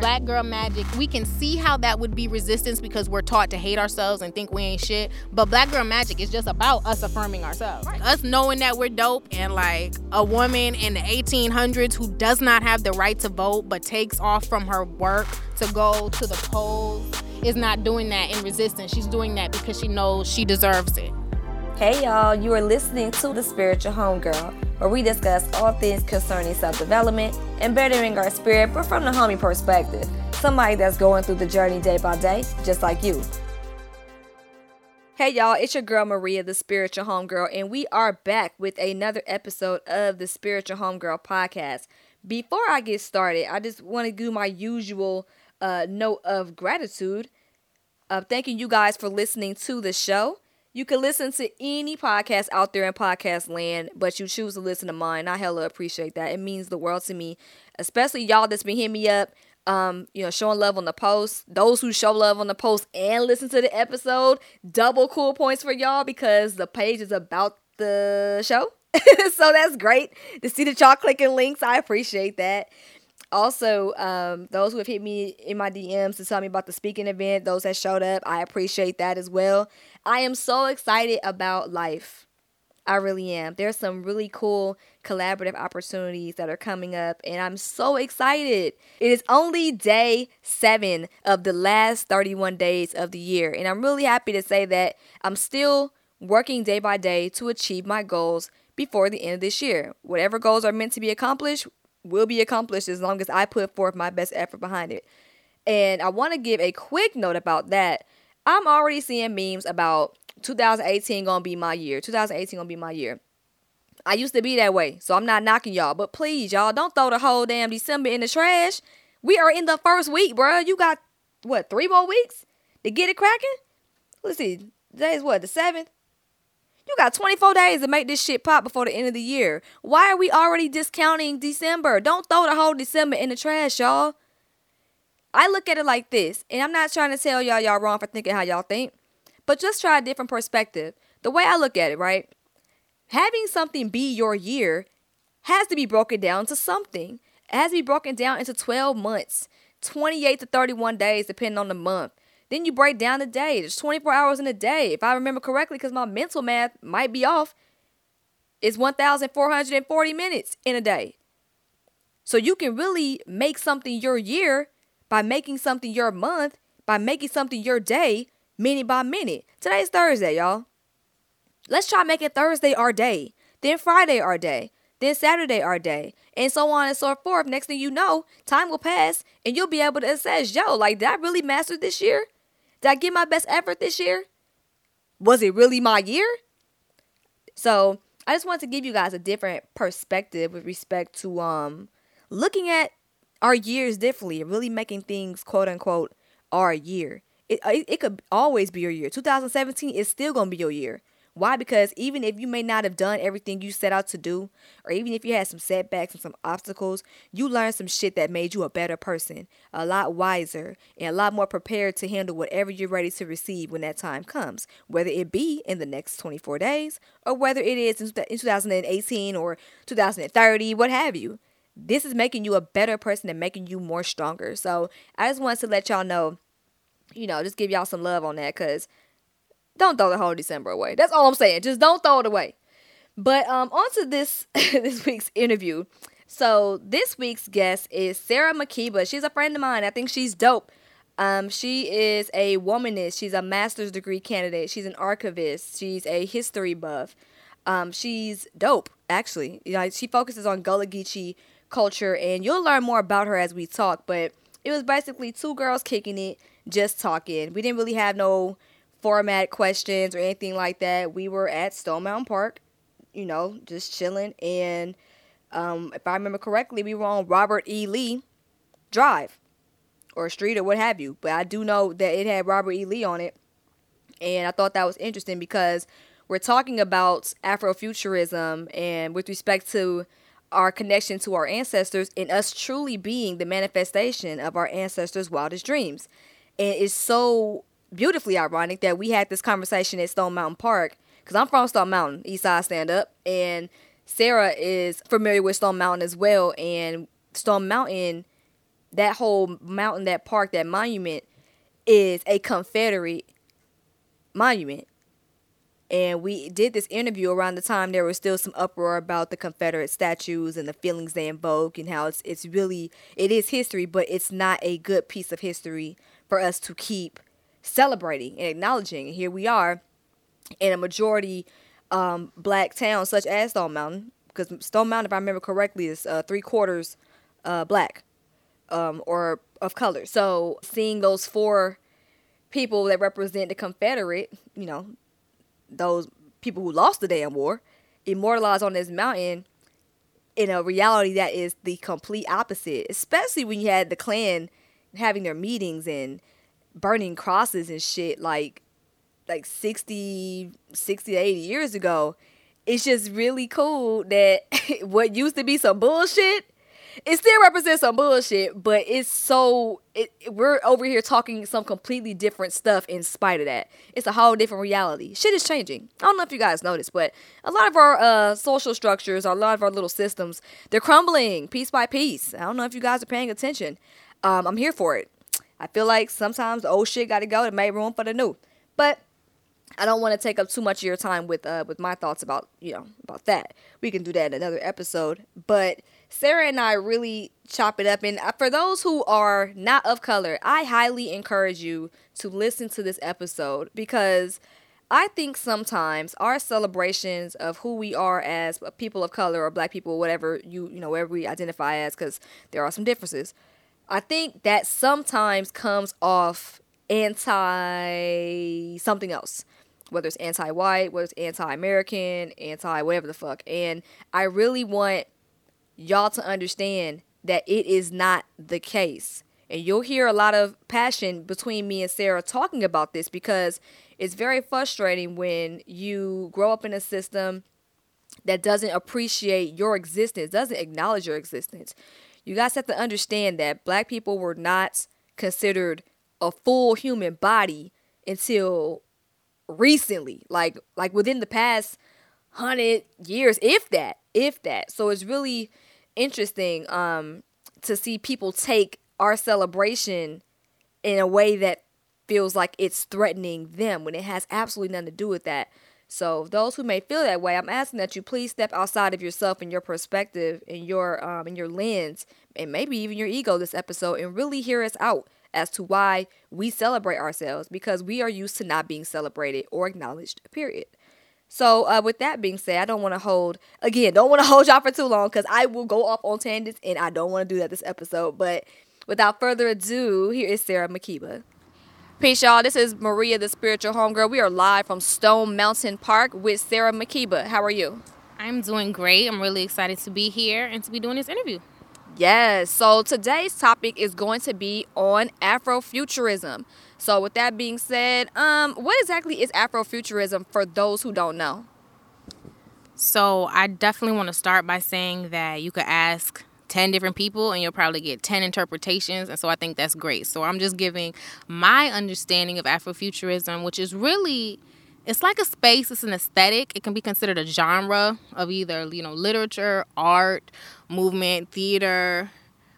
black girl magic, we can see how that would be resistance because we're taught to hate ourselves and think we ain't shit. But black girl magic is just about us affirming ourselves. Right. Us knowing that we're dope and like a woman in the 1800s who does not have the right to vote but takes off from her work to go to the polls is not doing that in resistance. She's doing that because she knows she deserves it. Hey y'all, you are listening to The Spiritual Homegirl, where we discuss all things concerning self development and bettering our spirit, but from the homie perspective. Somebody that's going through the journey day by day, just like you. Hey y'all, it's your girl Maria, the Spiritual Homegirl, and we are back with another episode of the Spiritual Homegirl podcast. Before I get started, I just want to do my usual uh, note of gratitude of thanking you guys for listening to the show. You can listen to any podcast out there in podcast land, but you choose to listen to mine. I hella appreciate that. It means the world to me, especially y'all that's been hitting me up, um, you know, showing love on the post. Those who show love on the post and listen to the episode, double cool points for y'all because the page is about the show. so that's great to see that y'all clicking links. I appreciate that. Also, um, those who have hit me in my DMs to tell me about the speaking event, those that showed up, I appreciate that as well. I am so excited about life. I really am. There's some really cool collaborative opportunities that are coming up, and I'm so excited. It is only day seven of the last 31 days of the year, and I'm really happy to say that I'm still working day by day to achieve my goals before the end of this year. Whatever goals are meant to be accomplished, will be accomplished as long as I put forth my best effort behind it. And I want to give a quick note about that. I'm already seeing memes about 2018 gonna be my year. 2018 gonna be my year. I used to be that way, so I'm not knocking y'all. But please, y'all, don't throw the whole damn December in the trash. We are in the first week, bro. You got what three more weeks to get it cracking? Let's see. Today's what the seventh. You got 24 days to make this shit pop before the end of the year. Why are we already discounting December? Don't throw the whole December in the trash, y'all. I look at it like this, and I'm not trying to tell y'all y'all wrong for thinking how y'all think, but just try a different perspective. The way I look at it, right? Having something be your year has to be broken down to something. It has to be broken down into 12 months, 28 to 31 days, depending on the month. Then you break down the day. There's 24 hours in a day. If I remember correctly, because my mental math might be off, it's 1,440 minutes in a day. So you can really make something your year by making something your month, by making something your day, minute by minute. Today's Thursday, y'all. Let's try making Thursday our day, then Friday our day, then Saturday our day, and so on and so forth. Next thing you know, time will pass and you'll be able to assess, yo, like, did I really master this year? Did I give my best effort this year? Was it really my year? So I just want to give you guys a different perspective with respect to um looking at our years differently really making things quote unquote our year. It, uh, it, it could always be your year. 2017 is still gonna be your year. Why? Because even if you may not have done everything you set out to do, or even if you had some setbacks and some obstacles, you learned some shit that made you a better person, a lot wiser, and a lot more prepared to handle whatever you're ready to receive when that time comes, whether it be in the next 24 days, or whether it is in 2018 or 2030, what have you. This is making you a better person and making you more stronger. So I just wanted to let y'all know, you know, just give y'all some love on that because don't throw the whole December away. That's all I'm saying. Just don't throw it away. But um, on to this this week's interview. So this week's guest is Sarah Makeba. She's a friend of mine. I think she's dope. Um, she is a womanist. She's a master's degree candidate. She's an archivist. She's a history buff. Um, she's dope, actually. You know, she focuses on Gullah Geechee culture, and you'll learn more about her as we talk. But it was basically two girls kicking it, just talking. We didn't really have no format questions or anything like that. We were at Stone Mountain Park, you know, just chilling. And um, if I remember correctly, we were on Robert E. Lee Drive or street or what have you. But I do know that it had Robert E. Lee on it. And I thought that was interesting because we're talking about Afrofuturism and with respect to our connection to our ancestors and us truly being the manifestation of our ancestors' wildest dreams. And it's so beautifully ironic that we had this conversation at Stone Mountain Park because I'm from Stone Mountain, East Side Stand Up, and Sarah is familiar with Stone Mountain as well. And Stone Mountain that whole mountain, that park, that monument is a Confederate monument. And we did this interview around the time there was still some uproar about the Confederate statues and the feelings they invoke and how it's it's really it is history, but it's not a good piece of history for us to keep celebrating and acknowledging. And here we are in a majority um, black town such as Stone Mountain, because Stone Mountain, if I remember correctly, is uh, three quarters uh, black um, or of color. So seeing those four people that represent the Confederate, you know, those people who lost the damn war, immortalized on this mountain in a reality that is the complete opposite, especially when you had the Klan having their meetings and burning crosses and shit like like 60 60 80 years ago. It's just really cool that what used to be some bullshit it still represents some bullshit, but it's so it, we're over here talking some completely different stuff in spite of that. It's a whole different reality. Shit is changing. I don't know if you guys noticed, but a lot of our uh, social structures, a lot of our little systems, they're crumbling piece by piece. I don't know if you guys are paying attention. Um, I'm here for it. I feel like sometimes the old shit got to go to make room for the new. But I don't want to take up too much of your time with uh, with my thoughts about you know about that. We can do that in another episode. But Sarah and I really chop it up. And uh, for those who are not of color, I highly encourage you to listen to this episode because I think sometimes our celebrations of who we are as people of color or black people, whatever you you know, wherever we identify as, because there are some differences. I think that sometimes comes off anti something else whether it's anti-white, whether it's anti-American, anti whatever the fuck. And I really want y'all to understand that it is not the case. And you'll hear a lot of passion between me and Sarah talking about this because it's very frustrating when you grow up in a system that doesn't appreciate your existence, doesn't acknowledge your existence. You guys have to understand that black people were not considered a full human body until recently, like like within the past hundred years, if that, if that. So it's really interesting um, to see people take our celebration in a way that feels like it's threatening them when it has absolutely nothing to do with that. So those who may feel that way, I'm asking that you please step outside of yourself and your perspective and your um and your lens and maybe even your ego this episode and really hear us out as to why we celebrate ourselves because we are used to not being celebrated or acknowledged. Period. So, uh, with that being said, I don't want to hold again. Don't want to hold y'all for too long because I will go off on tangents, and I don't want to do that this episode. But without further ado, here is Sarah Makiba. Peace, y'all. This is Maria, the spiritual homegirl. We are live from Stone Mountain Park with Sarah Makiba. How are you? I'm doing great. I'm really excited to be here and to be doing this interview. Yes. So today's topic is going to be on Afrofuturism. So with that being said, um, what exactly is Afrofuturism for those who don't know? So I definitely want to start by saying that you could ask 10 different people and you'll probably get 10 interpretations and so I think that's great. So I'm just giving my understanding of Afrofuturism, which is really it's like a space, it's an aesthetic. It can be considered a genre of either, you know, literature, art, movement, theater,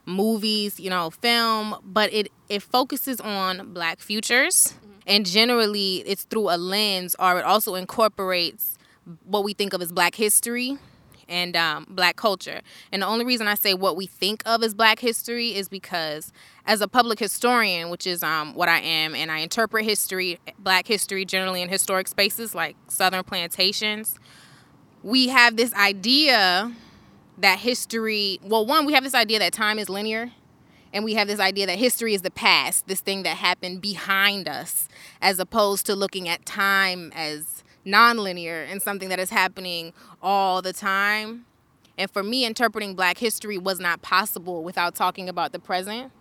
movies, you know, film, but it it focuses on black futures mm-hmm. and generally it's through a lens or it also incorporates what we think of as black history and um, black culture. And the only reason I say what we think of as black history is because as a public historian, which is um, what I am, and I interpret history, black history generally in historic spaces like southern plantations, we have this idea that history, well, one, we have this idea that time is linear. And we have this idea that history is the past, this thing that happened behind us, as opposed to looking at time as nonlinear and something that is happening all the time. And for me, interpreting black history was not possible without talking about the present.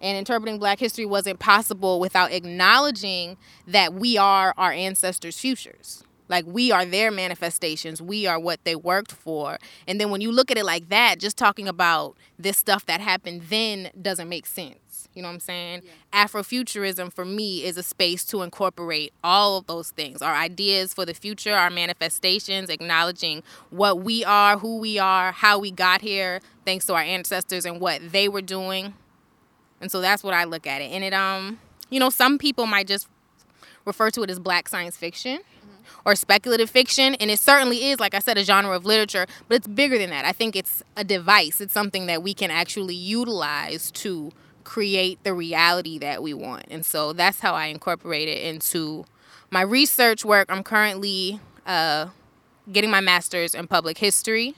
And interpreting black history wasn't possible without acknowledging that we are our ancestors' futures. Like we are their manifestations. We are what they worked for. And then when you look at it like that, just talking about this stuff that happened then doesn't make sense. You know what I'm saying? Yeah. Afrofuturism for me is a space to incorporate all of those things our ideas for the future, our manifestations, acknowledging what we are, who we are, how we got here, thanks to our ancestors and what they were doing. And so that's what I look at it. And it um, you know, some people might just refer to it as black science fiction. Or speculative fiction and it certainly is like I said a genre of literature, but it's bigger than that. I think it's a device. It's something that we can actually utilize to create the reality that we want. And so that's how I incorporate it into my research work. I'm currently uh, getting my master's in public history.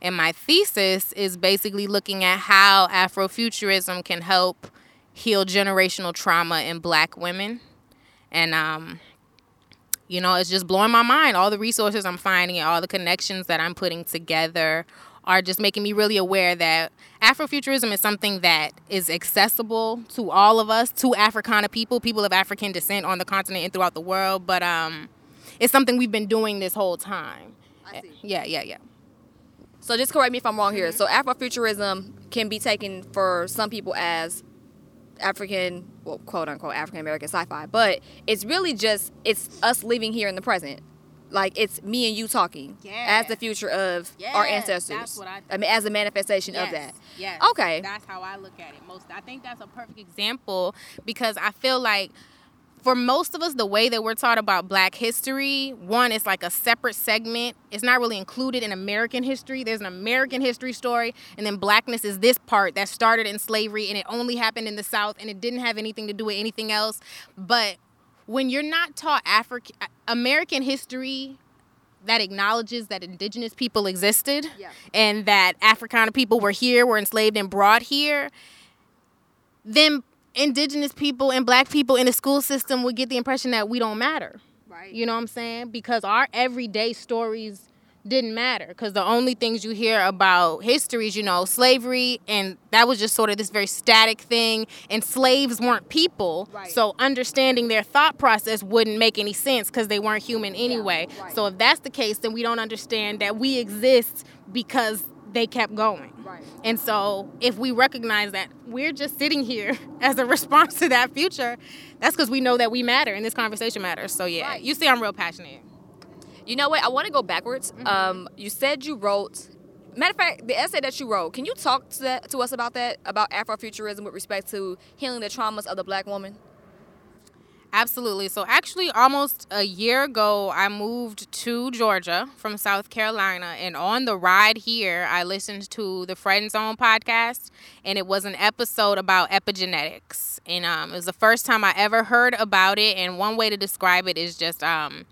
And my thesis is basically looking at how Afrofuturism can help heal generational trauma in black women. And, um, you know, it's just blowing my mind. All the resources I'm finding and all the connections that I'm putting together are just making me really aware that Afrofuturism is something that is accessible to all of us, to Africana people, people of African descent on the continent and throughout the world. But um, it's something we've been doing this whole time. I see. Yeah, yeah, yeah. So just correct me if I'm wrong here. Mm-hmm. So Afrofuturism can be taken for some people as African, well, quote unquote African American sci-fi, but it's really just it's us living here in the present like it's me and you talking as the future of our ancestors. That's what I, I mean, as a manifestation yes. of that. Yes. Okay. That's how I look at it. Most. I think that's a perfect example because I feel like for most of us, the way that we're taught about Black history, one, it's like a separate segment. It's not really included in American history. There's an American history story, and then Blackness is this part that started in slavery, and it only happened in the South, and it didn't have anything to do with anything else. But when you're not taught African American history that acknowledges that indigenous people existed yeah. and that Africana people were here, were enslaved and brought here, then indigenous people and black people in the school system would get the impression that we don't matter. Right. You know what I'm saying? Because our everyday stories didn't matter because the only things you hear about history is, you know, slavery, and that was just sort of this very static thing. And slaves weren't people, right. so understanding their thought process wouldn't make any sense because they weren't human anyway. Yeah, right. So if that's the case, then we don't understand that we exist because they kept going. Right. And so if we recognize that we're just sitting here as a response to that future, that's because we know that we matter and this conversation matters. So yeah, right. you see, I'm real passionate. You know what? I want to go backwards. Mm-hmm. Um, you said you wrote. Matter of fact, the essay that you wrote, can you talk to, that, to us about that, about Afrofuturism with respect to healing the traumas of the black woman? Absolutely. So, actually, almost a year ago, I moved to Georgia from South Carolina. And on the ride here, I listened to the Friend Zone podcast, and it was an episode about epigenetics. And um, it was the first time I ever heard about it. And one way to describe it is just um,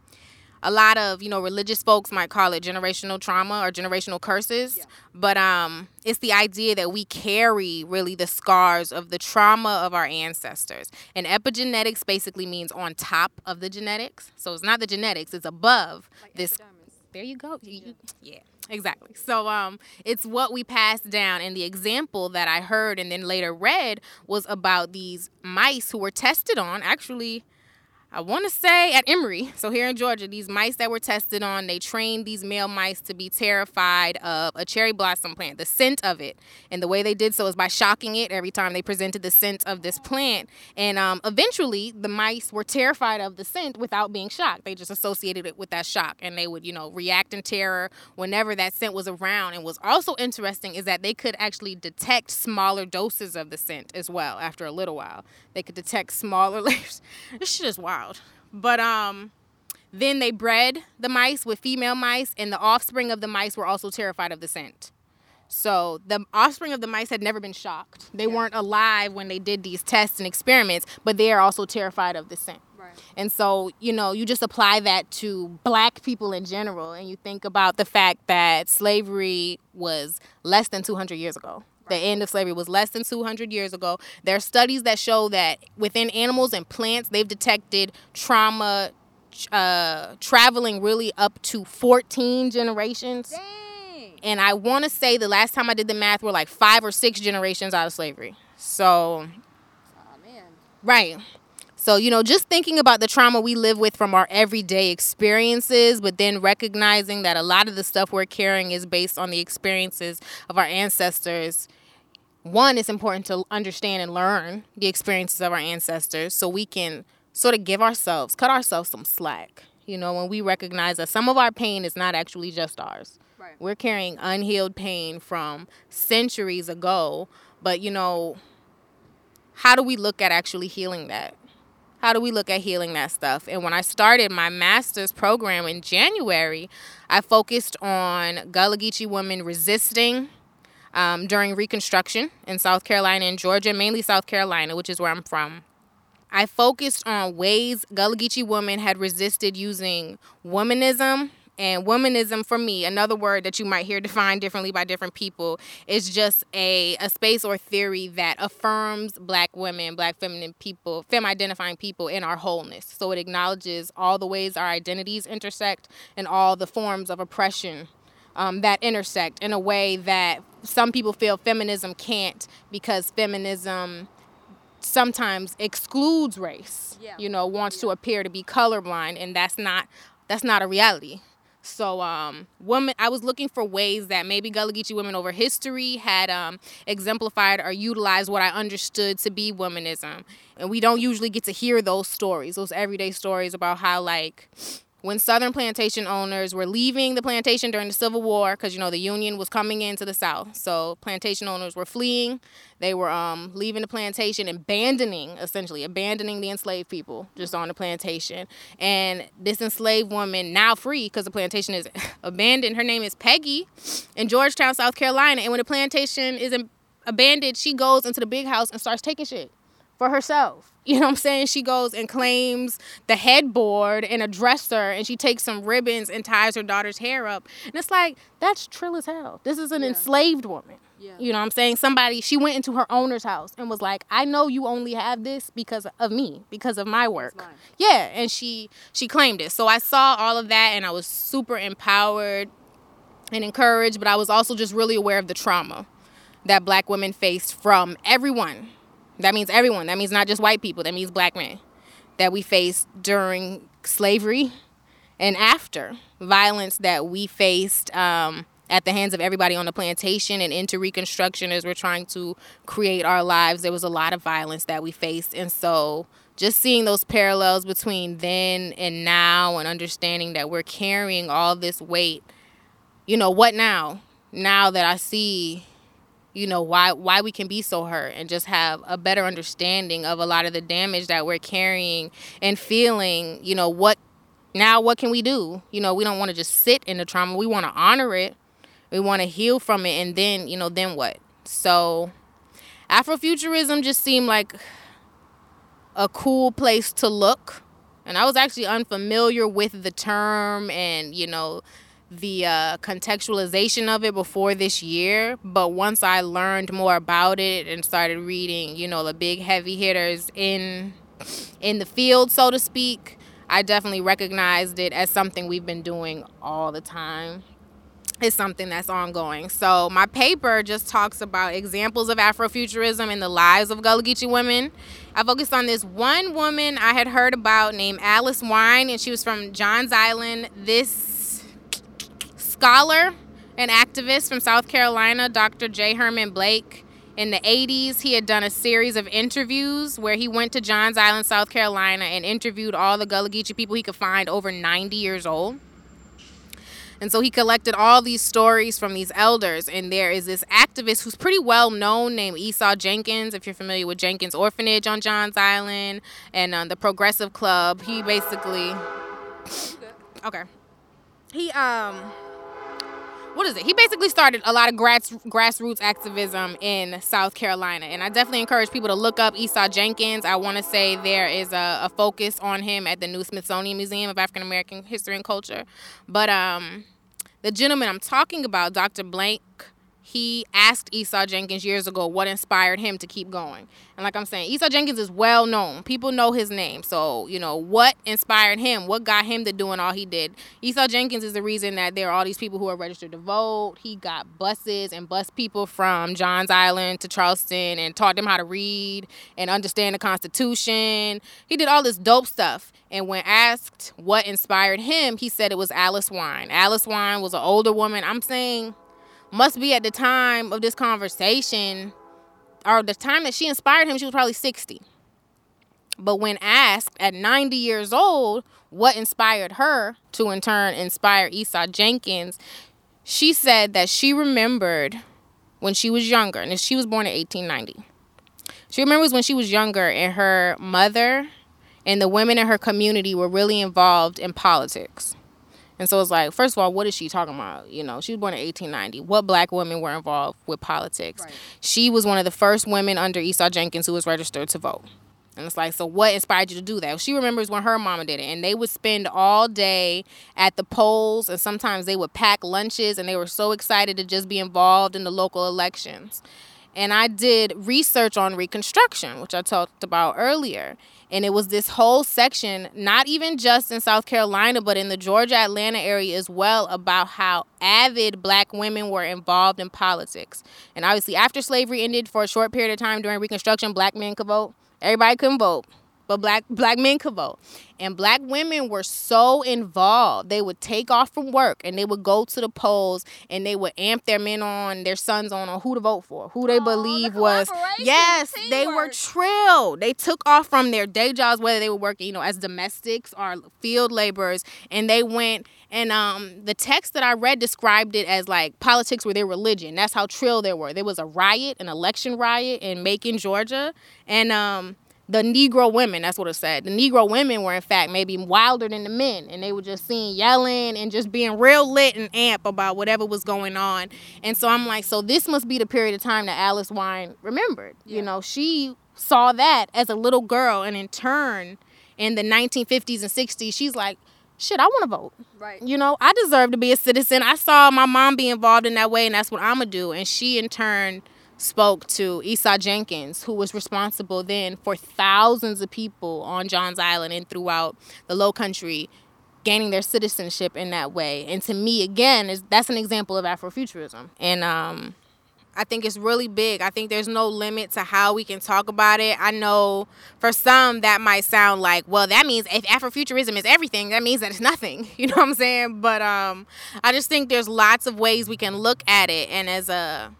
a lot of you know religious folks might call it generational trauma or generational curses yeah. but um it's the idea that we carry really the scars of the trauma of our ancestors and epigenetics basically means on top of the genetics so it's not the genetics it's above like this epidermis. there you go yeah. yeah exactly so um it's what we pass down and the example that i heard and then later read was about these mice who were tested on actually I want to say at Emory, so here in Georgia, these mice that were tested on, they trained these male mice to be terrified of a cherry blossom plant, the scent of it. And the way they did so is by shocking it every time they presented the scent of this plant. And um, eventually, the mice were terrified of the scent without being shocked. They just associated it with that shock, and they would, you know, react in terror whenever that scent was around. And what's also interesting is that they could actually detect smaller doses of the scent as well after a little while. They could detect smaller this shit is wild wild. But um, then they bred the mice with female mice, and the offspring of the mice were also terrified of the scent. So the offspring of the mice had never been shocked. They yeah. weren't alive when they did these tests and experiments, but they are also terrified of the scent. Right. And so, you know, you just apply that to black people in general, and you think about the fact that slavery was less than 200 years ago. The end of slavery was less than 200 years ago. There are studies that show that within animals and plants, they've detected trauma uh, traveling really up to 14 generations. Dang. And I want to say the last time I did the math, we're like five or six generations out of slavery. So, oh, man. right. So, you know, just thinking about the trauma we live with from our everyday experiences, but then recognizing that a lot of the stuff we're carrying is based on the experiences of our ancestors. One, it's important to understand and learn the experiences of our ancestors so we can sort of give ourselves, cut ourselves some slack. You know, when we recognize that some of our pain is not actually just ours. Right. We're carrying unhealed pain from centuries ago, but you know, how do we look at actually healing that? How do we look at healing that stuff? And when I started my master's program in January, I focused on Gullah Geechee women resisting um, during Reconstruction in South Carolina and Georgia, mainly South Carolina, which is where I'm from. I focused on ways Gullah Geechee women had resisted using womanism and womanism for me, another word that you might hear defined differently by different people, is just a, a space or theory that affirms black women, black feminine people, femme identifying people in our wholeness. So it acknowledges all the ways our identities intersect and all the forms of oppression um, that intersect in a way that some people feel feminism can't because feminism sometimes excludes race yeah. you know wants yeah. to appear to be colorblind and that's not that's not a reality so, um, women, I was looking for ways that maybe Gullah Geechee women over history had um, exemplified or utilized what I understood to be womanism. And we don't usually get to hear those stories, those everyday stories about how, like, when Southern plantation owners were leaving the plantation during the Civil War, because you know the Union was coming into the South, so plantation owners were fleeing. They were um, leaving the plantation, abandoning essentially abandoning the enslaved people just on the plantation. And this enslaved woman, now free because the plantation is abandoned, her name is Peggy, in Georgetown, South Carolina. And when the plantation is abandoned, she goes into the big house and starts taking shit for herself. You know what I'm saying? She goes and claims the headboard and a dresser and she takes some ribbons and ties her daughter's hair up. And it's like, that's trill as hell. This is an yeah. enslaved woman. Yeah. You know what I'm saying? Somebody, she went into her owner's house and was like, I know you only have this because of me, because of my work. Yeah. And she she claimed it. So I saw all of that and I was super empowered and encouraged, but I was also just really aware of the trauma that black women faced from everyone that means everyone. That means not just white people. That means black men that we faced during slavery and after violence that we faced um, at the hands of everybody on the plantation and into Reconstruction as we're trying to create our lives. There was a lot of violence that we faced. And so just seeing those parallels between then and now and understanding that we're carrying all this weight, you know, what now? Now that I see you know why why we can be so hurt and just have a better understanding of a lot of the damage that we're carrying and feeling you know what now what can we do? You know we don't want to just sit in the trauma. We want to honor it. We want to heal from it and then you know then what? So afrofuturism just seemed like a cool place to look. And i was actually unfamiliar with the term and you know the uh, contextualization of it before this year, but once I learned more about it and started reading, you know, the big heavy hitters in in the field, so to speak, I definitely recognized it as something we've been doing all the time. It's something that's ongoing. So my paper just talks about examples of Afrofuturism in the lives of Gullah Geechee women. I focused on this one woman I had heard about named Alice Wine, and she was from Johns Island. This scholar and activist from South Carolina, Dr. J. Herman Blake. In the 80s, he had done a series of interviews where he went to Johns Island, South Carolina, and interviewed all the Gullah Geechee people he could find over 90 years old. And so he collected all these stories from these elders. And there is this activist who's pretty well known named Esau Jenkins, if you're familiar with Jenkins Orphanage on Johns Island and uh, the Progressive Club. He basically. Okay. He, um what is it? He basically started a lot of grass, grassroots activism in South Carolina. And I definitely encourage people to look up Esau Jenkins. I want to say there is a, a, focus on him at the new Smithsonian Museum of African American History and Culture. But um, the gentleman I'm talking about, Dr. Blake, he asked Esau Jenkins years ago what inspired him to keep going. And like I'm saying, Esau Jenkins is well known. People know his name. So, you know, what inspired him? What got him to doing all he did? Esau Jenkins is the reason that there are all these people who are registered to vote. He got buses and bus people from Johns Island to Charleston and taught them how to read and understand the Constitution. He did all this dope stuff. And when asked what inspired him, he said it was Alice Wine. Alice Wine was an older woman. I'm saying must be at the time of this conversation or the time that she inspired him, she was probably 60. But when asked at 90 years old what inspired her to in turn inspire Esau Jenkins, she said that she remembered when she was younger, and she was born in 1890. She remembers when she was younger and her mother and the women in her community were really involved in politics. And so it's like, first of all, what is she talking about? You know, she was born in 1890. What black women were involved with politics? Right. She was one of the first women under Esau Jenkins who was registered to vote. And it's like, so what inspired you to do that? She remembers when her mama did it, and they would spend all day at the polls, and sometimes they would pack lunches, and they were so excited to just be involved in the local elections. And I did research on Reconstruction, which I talked about earlier. And it was this whole section, not even just in South Carolina, but in the Georgia Atlanta area as well, about how avid black women were involved in politics. And obviously, after slavery ended for a short period of time during Reconstruction, black men could vote. Everybody couldn't vote but black black men could vote. And black women were so involved. They would take off from work and they would go to the polls and they would amp their men on their sons on on who to vote for who they oh, believe the was yes the they were trilled. They took off from their day jobs whether they were working you know as domestics or field laborers and they went and um, the text that I read described it as like politics were their religion. That's how trill they were. There was a riot, an election riot in Macon, Georgia, and um, the Negro women, that's what it said. The Negro women were, in fact, maybe wilder than the men. And they were just seen yelling and just being real lit and amp about whatever was going on. And so I'm like, so this must be the period of time that Alice Wine remembered. Yeah. You know, she saw that as a little girl. And in turn, in the 1950s and 60s, she's like, shit, I want to vote. Right. You know, I deserve to be a citizen. I saw my mom be involved in that way, and that's what I'm going to do. And she, in turn, spoke to Esau Jenkins, who was responsible then for thousands of people on Johns Island and throughout the low country gaining their citizenship in that way. And to me, again, is that's an example of Afrofuturism. And um, I think it's really big. I think there's no limit to how we can talk about it. I know for some that might sound like, well, that means if Afrofuturism is everything, that means that it's nothing. You know what I'm saying? But um, I just think there's lots of ways we can look at it. And as a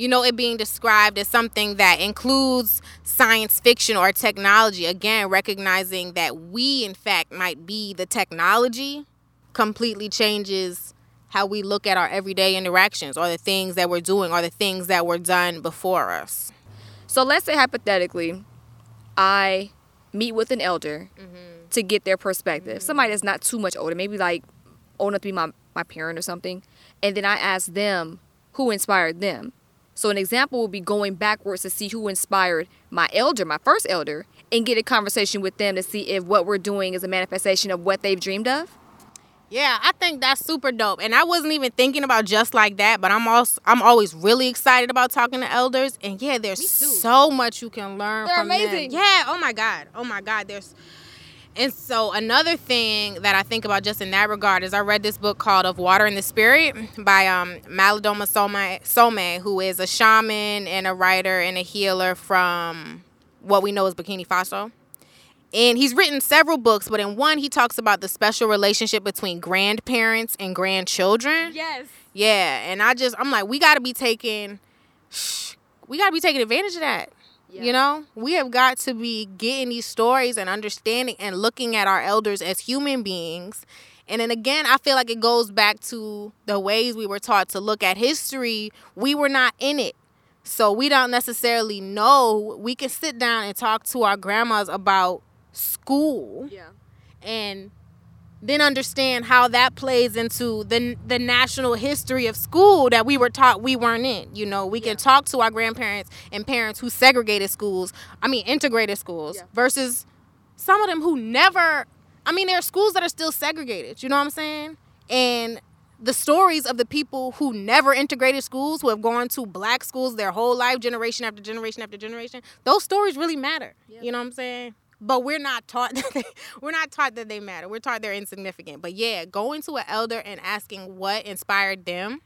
you know, it being described as something that includes science fiction or technology. Again, recognizing that we, in fact, might be the technology completely changes how we look at our everyday interactions or the things that we're doing or the things that were done before us. So let's say hypothetically, I meet with an elder mm-hmm. to get their perspective. Mm-hmm. Somebody that's not too much older, maybe like old enough to be my, my parent or something. And then I ask them who inspired them. So an example would be going backwards to see who inspired my elder, my first elder, and get a conversation with them to see if what we're doing is a manifestation of what they've dreamed of. Yeah, I think that's super dope. And I wasn't even thinking about just like that, but I'm also I'm always really excited about talking to elders. And yeah, there's so much you can learn They're amazing. them. Yeah, oh my God. Oh my God. There's and so another thing that I think about just in that regard is I read this book called Of Water and the Spirit by um, Malidoma Some, Some, who is a shaman and a writer and a healer from what we know as Burkina Faso. And he's written several books, but in one he talks about the special relationship between grandparents and grandchildren. Yes. Yeah, and I just I'm like we got to be taking we got to be taking advantage of that. Yeah. You know, we have got to be getting these stories and understanding and looking at our elders as human beings. And then again, I feel like it goes back to the ways we were taught to look at history. We were not in it. So we don't necessarily know. We can sit down and talk to our grandmas about school. Yeah. And then understand how that plays into the the national history of school that we were taught we weren't in. You know, we yeah. can talk to our grandparents and parents who segregated schools, I mean integrated schools yeah. versus some of them who never I mean there are schools that are still segregated, you know what I'm saying? And the stories of the people who never integrated schools, who have gone to black schools their whole life, generation after generation after generation, those stories really matter. Yeah. You know what I'm saying? But we're not taught that they, we're not taught that they matter. We're taught they're insignificant. But yeah, going to an elder and asking what inspired them.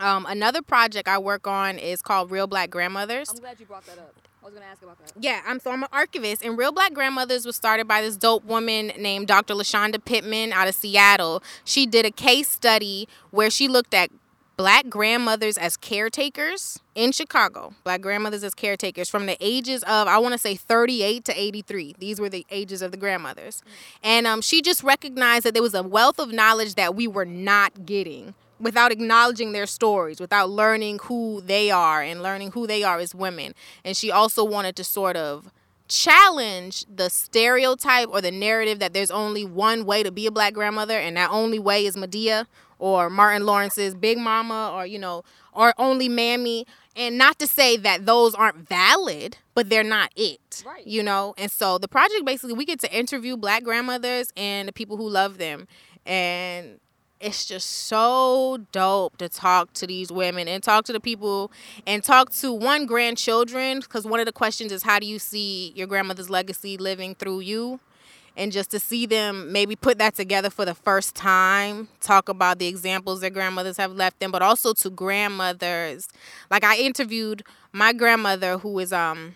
Um, another project I work on is called Real Black Grandmothers. I'm glad you brought that up. I was gonna ask about that. Yeah, I'm so I'm an archivist, and Real Black Grandmothers was started by this dope woman named Dr. LaShawnDa Pittman out of Seattle. She did a case study where she looked at black grandmothers as caretakers in Chicago. Black grandmothers as caretakers from the ages of I want to say 38 to 83. These were the ages of the grandmothers. And um, she just recognized that there was a wealth of knowledge that we were not getting without acknowledging their stories, without learning who they are and learning who they are as women. And she also wanted to sort of challenge the stereotype or the narrative that there's only one way to be a black grandmother and that only way is Madea or Martin Lawrence's Big Mama or you know or only Mammy. And not to say that those aren't valid but they're not it Right. you know? And so the project basically we get to interview black grandmothers and the people who love them. And it's just so dope to talk to these women and talk to the people and talk to one grandchildren because one of the questions is how do you see your grandmother's legacy living through you and just to see them maybe put that together for the first time talk about the examples their grandmothers have left them but also to grandmothers like i interviewed my grandmother who is um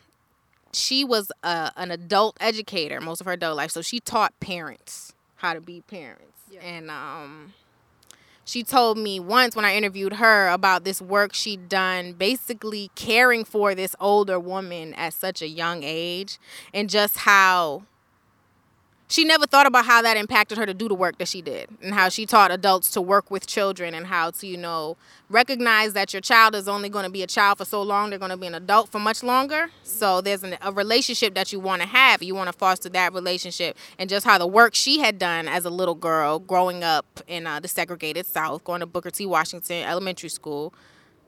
she was a, an adult educator most of her adult life so she taught parents how to be parents Yeah. and um she told me once when I interviewed her about this work she'd done, basically caring for this older woman at such a young age, and just how she never thought about how that impacted her to do the work that she did, and how she taught adults to work with children, and how to, you know, recognize that your child is only going to be a child for so long, they're going to be an adult for much longer. So there's an, a relationship that you want to have. You want to foster that relationship, and just how the work she had done as a little girl growing up in uh, the segregated South, going to Booker T. Washington Elementary School,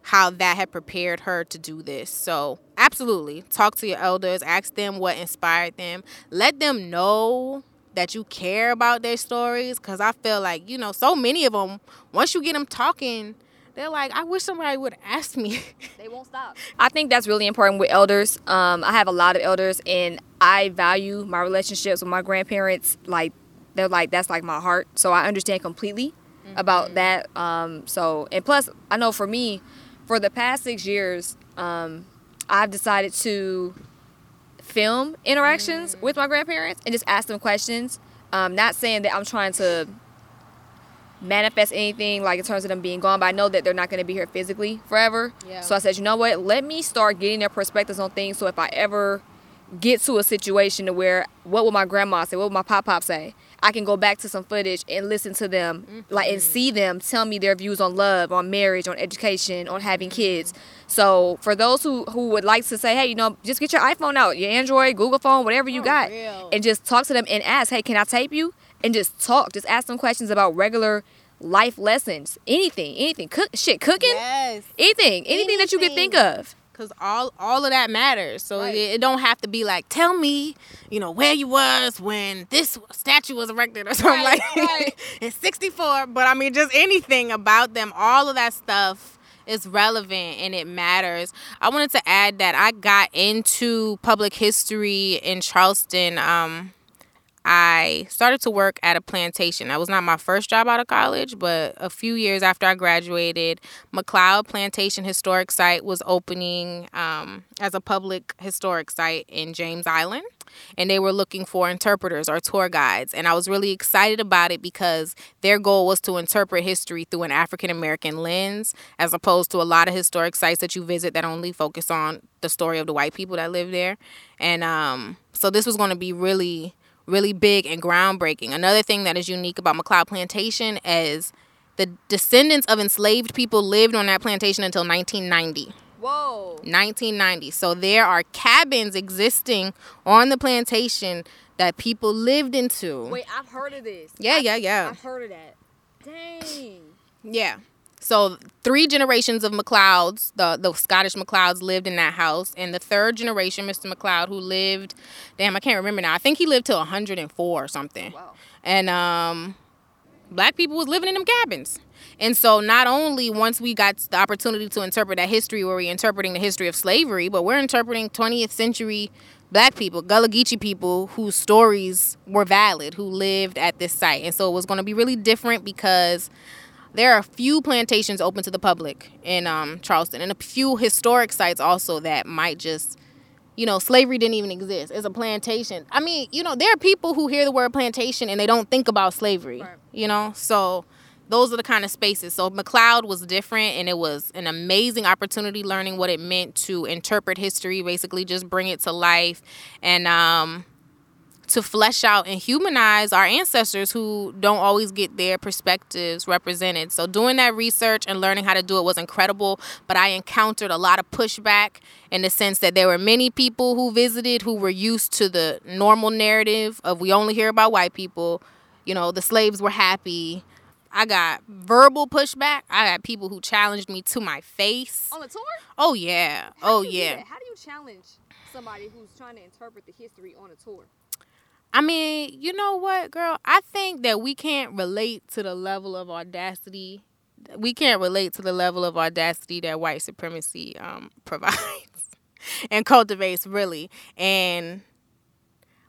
how that had prepared her to do this. So, absolutely, talk to your elders, ask them what inspired them, let them know that you care about their stories because I feel like, you know, so many of them, once you get them talking, they're like, I wish somebody would ask me. They won't stop. I think that's really important with elders. Um, I have a lot of elders, and I value my relationships with my grandparents. Like they're like that's like my heart. So I understand completely about that. Um, so and plus, I know for me, for the past six years, um, I've decided to film interactions with my grandparents and just ask them questions. Um, not saying that I'm trying to manifest anything like in terms of them being gone, but I know that they're not going to be here physically forever. Yeah. So I said, you know what? Let me start getting their perspectives on things. So if I ever get to a situation to where what will my grandma say, what will my pop pop say, I can go back to some footage and listen to them, like and mm-hmm. see them tell me their views on love, on marriage, on education, on having mm-hmm. kids. So for those who who would like to say, hey, you know, just get your iPhone out, your Android, Google phone, whatever you For got, real. and just talk to them and ask, hey, can I tape you? And just talk, just ask them questions about regular life lessons, anything, anything, cook shit, cooking, yes. anything, anything that you could think of. Cause all all of that matters. So Right. it, it don't have to be like, tell me, you know, where you was when this statue was erected or something Right, like right. in '64. But I mean, just anything about them. All of that stuff is relevant and it matters. I wanted to add that I got into public history in Charleston. Um, I started to work at a plantation. That was not my first job out of college, but a few years after I graduated, McLeod Plantation Historic Site was opening um, as a public historic site in James Island. And they were looking for interpreters or tour guides. And I was really excited about it because their goal was to interpret history through an African American lens, as opposed to a lot of historic sites that you visit that only focus on the story of the white people that live there. And um, so this was going to be really really big and groundbreaking. Another thing that is unique about McLeod Plantation is the descendants of enslaved people lived on that plantation until 1990. Whoa. 1990. So there are cabins existing on the plantation that people lived into. Wait, I've heard of this. Yeah, yeah, yeah. I've heard of that. Dang. Yeah. So three generations of McLeods, the the Scottish McLeods lived in that house, and the third generation, Mr. McLeod, who lived, damn, I can't remember now. I think he lived till 104 or something. Wow. And um, black people was living in them cabins. And so not only once we got the opportunity to interpret that history, where we interpreting the history of slavery, but we're interpreting 20th century black people, Gullah Geechee people whose stories were valid, who lived at this site. And so it was going to be really different because there are a few plantations open to the public in um, Charleston and a few historic sites also that might just, you know, slavery didn't even exist. It's a plantation. I mean, you know, there are people who hear the word plantation and they don't think about slavery, Right. you know? So those are the kind of spaces. So McLeod was different and it was an amazing opportunity learning what it meant to interpret history, basically just bring it to life and um, to flesh out and humanize our ancestors who don't always get their perspectives represented. So doing that research and learning how to do it was incredible, but I encountered a lot of pushback in the sense that there were many people who visited who were used to the normal narrative of we only hear about white people. You know, the slaves were happy. I got verbal pushback. I got people who challenged me to my face. On the tour? Oh yeah. How oh do you do yeah. How do you challenge somebody who's trying to interpret the history on a tour? I mean, you know what, girl? I think that we can't relate to the level of audacity. We can't relate to the level of audacity that white supremacy um, provides and cultivates, really. And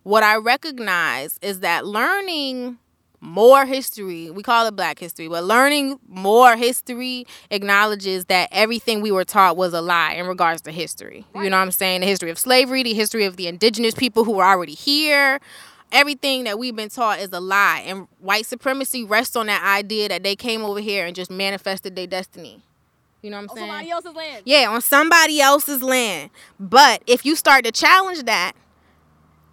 what I recognize is that learning more history, we call it black history, but learning more history acknowledges that everything we were taught was a lie in regards to history. You know what I'm saying? The history of slavery, the history of the indigenous people who were already here. Everything that we've been taught is a lie. And white supremacy rests on that idea that they came over here and just manifested their destiny. You know what I'm On saying? somebody else's land. Yeah, on somebody else's land. But if you start to challenge that,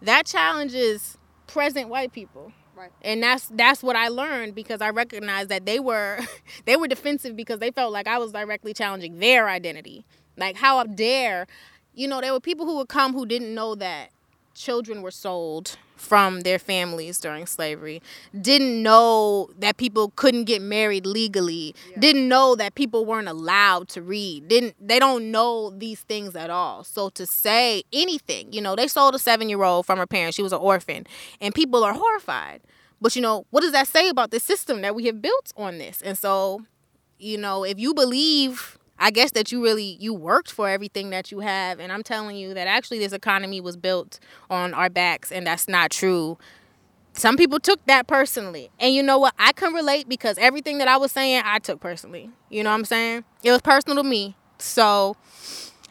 that challenges present white people. Right. And that's that's what I learned because I recognized that they were they were defensive because they felt like I was directly challenging their identity. Like how up dare you know, there were people who would come who didn't know that children were sold from their families during slavery. Didn't know that people couldn't get married legally. Yeah. didn't know that people weren't allowed to read. Didn't they don't know these things at all. So to say anything you know they sold a seven year old from her parents. She was an orphan. And people are horrified. But you know what does that say about the system that we have built on this? And so you know if you believe i guess that you really you worked for everything that you have and i'm telling you that actually this economy was built on our backs and that's not true. Some people took that personally and you know what? I can relate because everything that i was saying i took personally. You know what i'm saying? It was personal to me. So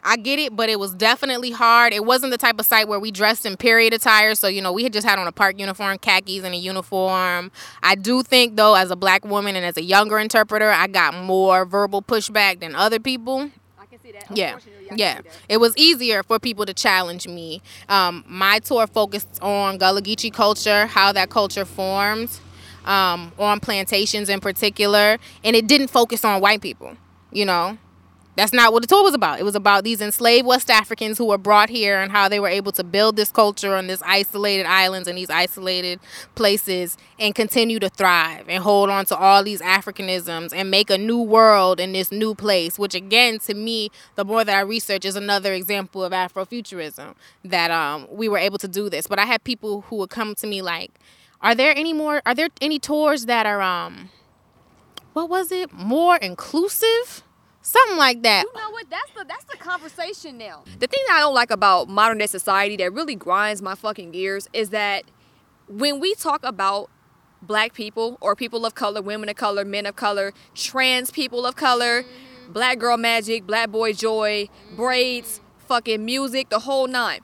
I get it, but it was definitely hard. It wasn't the type of site where we dressed in period attire. So, you know, we had just had on a park uniform, khakis, and a uniform. I do think, though, as a black woman and as a younger interpreter, I got more verbal pushback than other people. I can see that. Yeah, Unfortunately, I can yeah. It was easier for people to challenge me. Um, my tour focused on Gullah Geechee culture, how that culture forms, um, on plantations in particular, and it didn't focus on white people. You know, that's not what the tour was about. It was about these enslaved West Africans who were brought here and how they were able to build this culture on these isolated islands and these isolated places and continue to thrive and hold on to all these Africanisms and make a new world in this new place, which again to me, the more that I research is another example of Afrofuturism that um we were able to do this. But I had people who would come to me like, Are there any more are there any tours that are um what was it? More inclusive? Something like that. You know what? That's the that's the conversation now. The thing that I don't like about modern day society that really grinds my fucking gears is that when we talk about black people or people of color, women of color, men of color, trans people of color, mm-hmm. black girl magic, black boy joy, mm-hmm. braids, fucking music, the whole nine.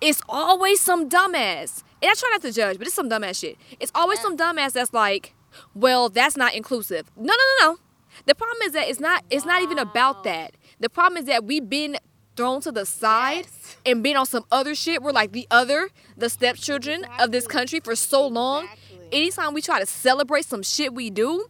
It's always some dumbass. And I try not to judge, but it's some dumbass shit. It's always some dumbass that's like, well, that's not inclusive. No, no, no, no. The problem is that it's not it's not even about that. The problem is that we've been thrown to the side Yes. and been on some other shit. We're like the other, the stepchildren of this country for so long. Exactly. Anytime we try to celebrate some shit we do,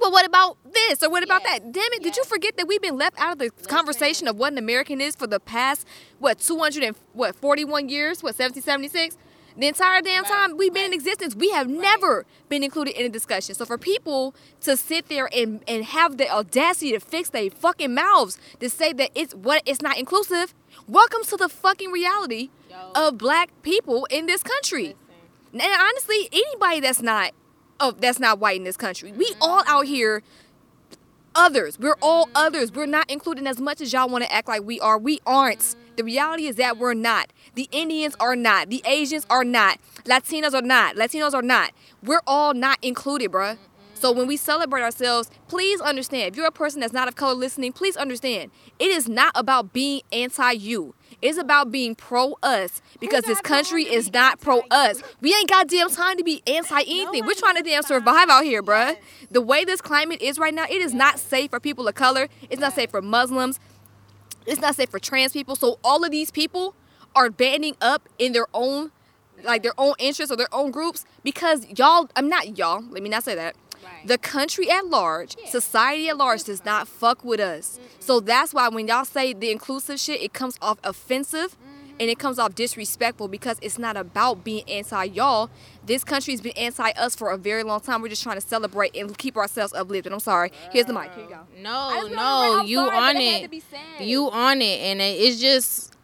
well, what about this or what about Yes. that? Damn it! Did you forget that we've been left out of the conversation of what an American is for the past what 200 and what 41 years? What 1776? The entire damn time we've been in existence, we have never been included in a discussion. So for people to sit there and, and have the audacity to fix their fucking mouths to say that it's what it's not inclusive, welcome to the fucking reality of black people in this country. And honestly, anybody that's not oh that's not white in this country, we mm-hmm. all out here others. We're all others. We're not included as much as y'all want to act like we are. We aren't. The reality is that we're not. The Indians are not. The Asians are not. Latinos are not. Latinos are not. We're all not included, bruh. So when we celebrate ourselves, please understand. If you're a person that's not of color listening, please understand. It is not about being anti you. It's about being pro us because this country is not pro us. We ain't got damn time to be anti anything. We're trying to damn survive out here, bruh. The way this climate is right now, it is not safe for people of color. It's not safe for Muslims. It's not safe for trans people. So all of these people are banding up in their own like their own interests or their own groups because y'all I'm not y'all, let me not say that. Right. The country at large, Yeah. society at large does not fuck with us. So that's why when y'all say the inclusive shit, it comes off offensive mm-hmm. and it comes off disrespectful because it's not about being anti y'all. This country's been anti us for a very long time. We're just trying to celebrate and keep ourselves uplifted. I'm sorry. Here's the mic. Here you go. No, no, you sorry, on it had to be said. You on it, and it- it's just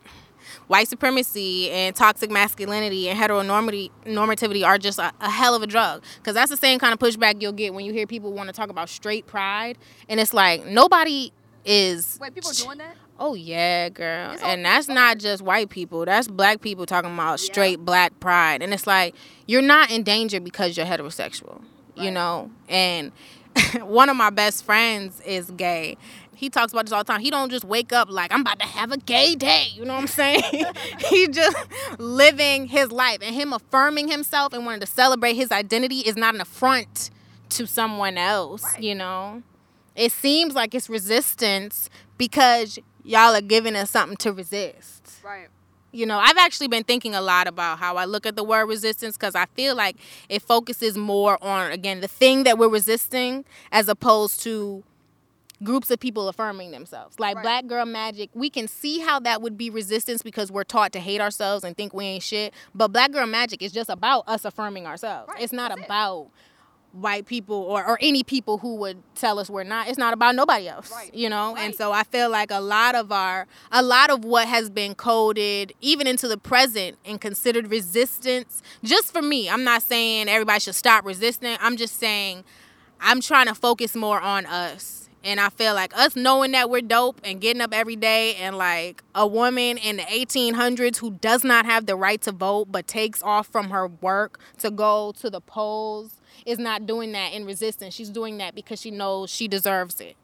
white supremacy and toxic masculinity and heteronormity normativity are just a, a hell of a drug. Because that's the same kind of pushback you'll get when you hear people want to talk about straight pride, and it's like nobody is. Wait, people are doing that? Oh yeah, girl. And that's not just white people. That's black people talking about Yeah. straight black pride. And it's like you're not in danger because you're heterosexual. You know? And one of my best friends is gay. He talks about this all the time. He don't just wake up like I'm about to have a gay day. You know what I'm saying? he just living his life and him affirming himself and wanting to celebrate his identity is not an affront to someone else, Right. you know? It seems like it's resistance because y'all are giving us something to resist. Right. You know, I've actually been thinking a lot about how I look at the word resistance because I feel like it focuses more on, again, the thing that we're resisting as opposed to groups of people affirming themselves. Like Right. Black Girl Magic, we can see how that would be resistance because we're taught to hate ourselves and think we ain't shit. But Black Girl Magic is just about us affirming ourselves. Right, It's not that's it. about white people or, or any people who would tell us we're not. It's not about nobody else. Right. You know? And so I feel like a lot of our a lot of what has been coded even into the present and considered resistance, just for me, I'm not saying everybody should stop resisting. I'm just saying I'm trying to focus more on us. And I feel like us knowing that we're dope and getting up every day and like a woman in the 1800s who does not have the right to vote but takes off from her work to go to the polls is not doing that in resistance. She's doing that because she knows she deserves it.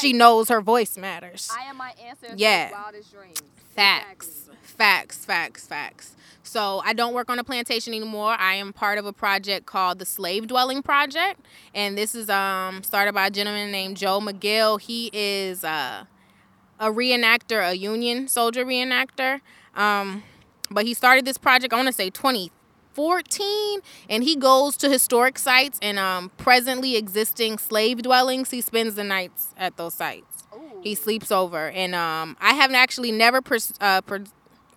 She knows her voice matters. I am my ancestors' Yeah. wildest dreams. Facts. Facts, facts, facts. So I don't work on a plantation anymore. I am part of a project called the Slave Dwelling Project, and this is um started by a gentleman named Joe McGill. He is uh, a reenactor, a Union soldier reenactor. Um, but he started this project. I want to say 2014, and he goes to historic sites and um presently existing slave dwellings. He spends the nights at those sites. Ooh. He sleeps over, and um, I haven't actually never pers- uh, per-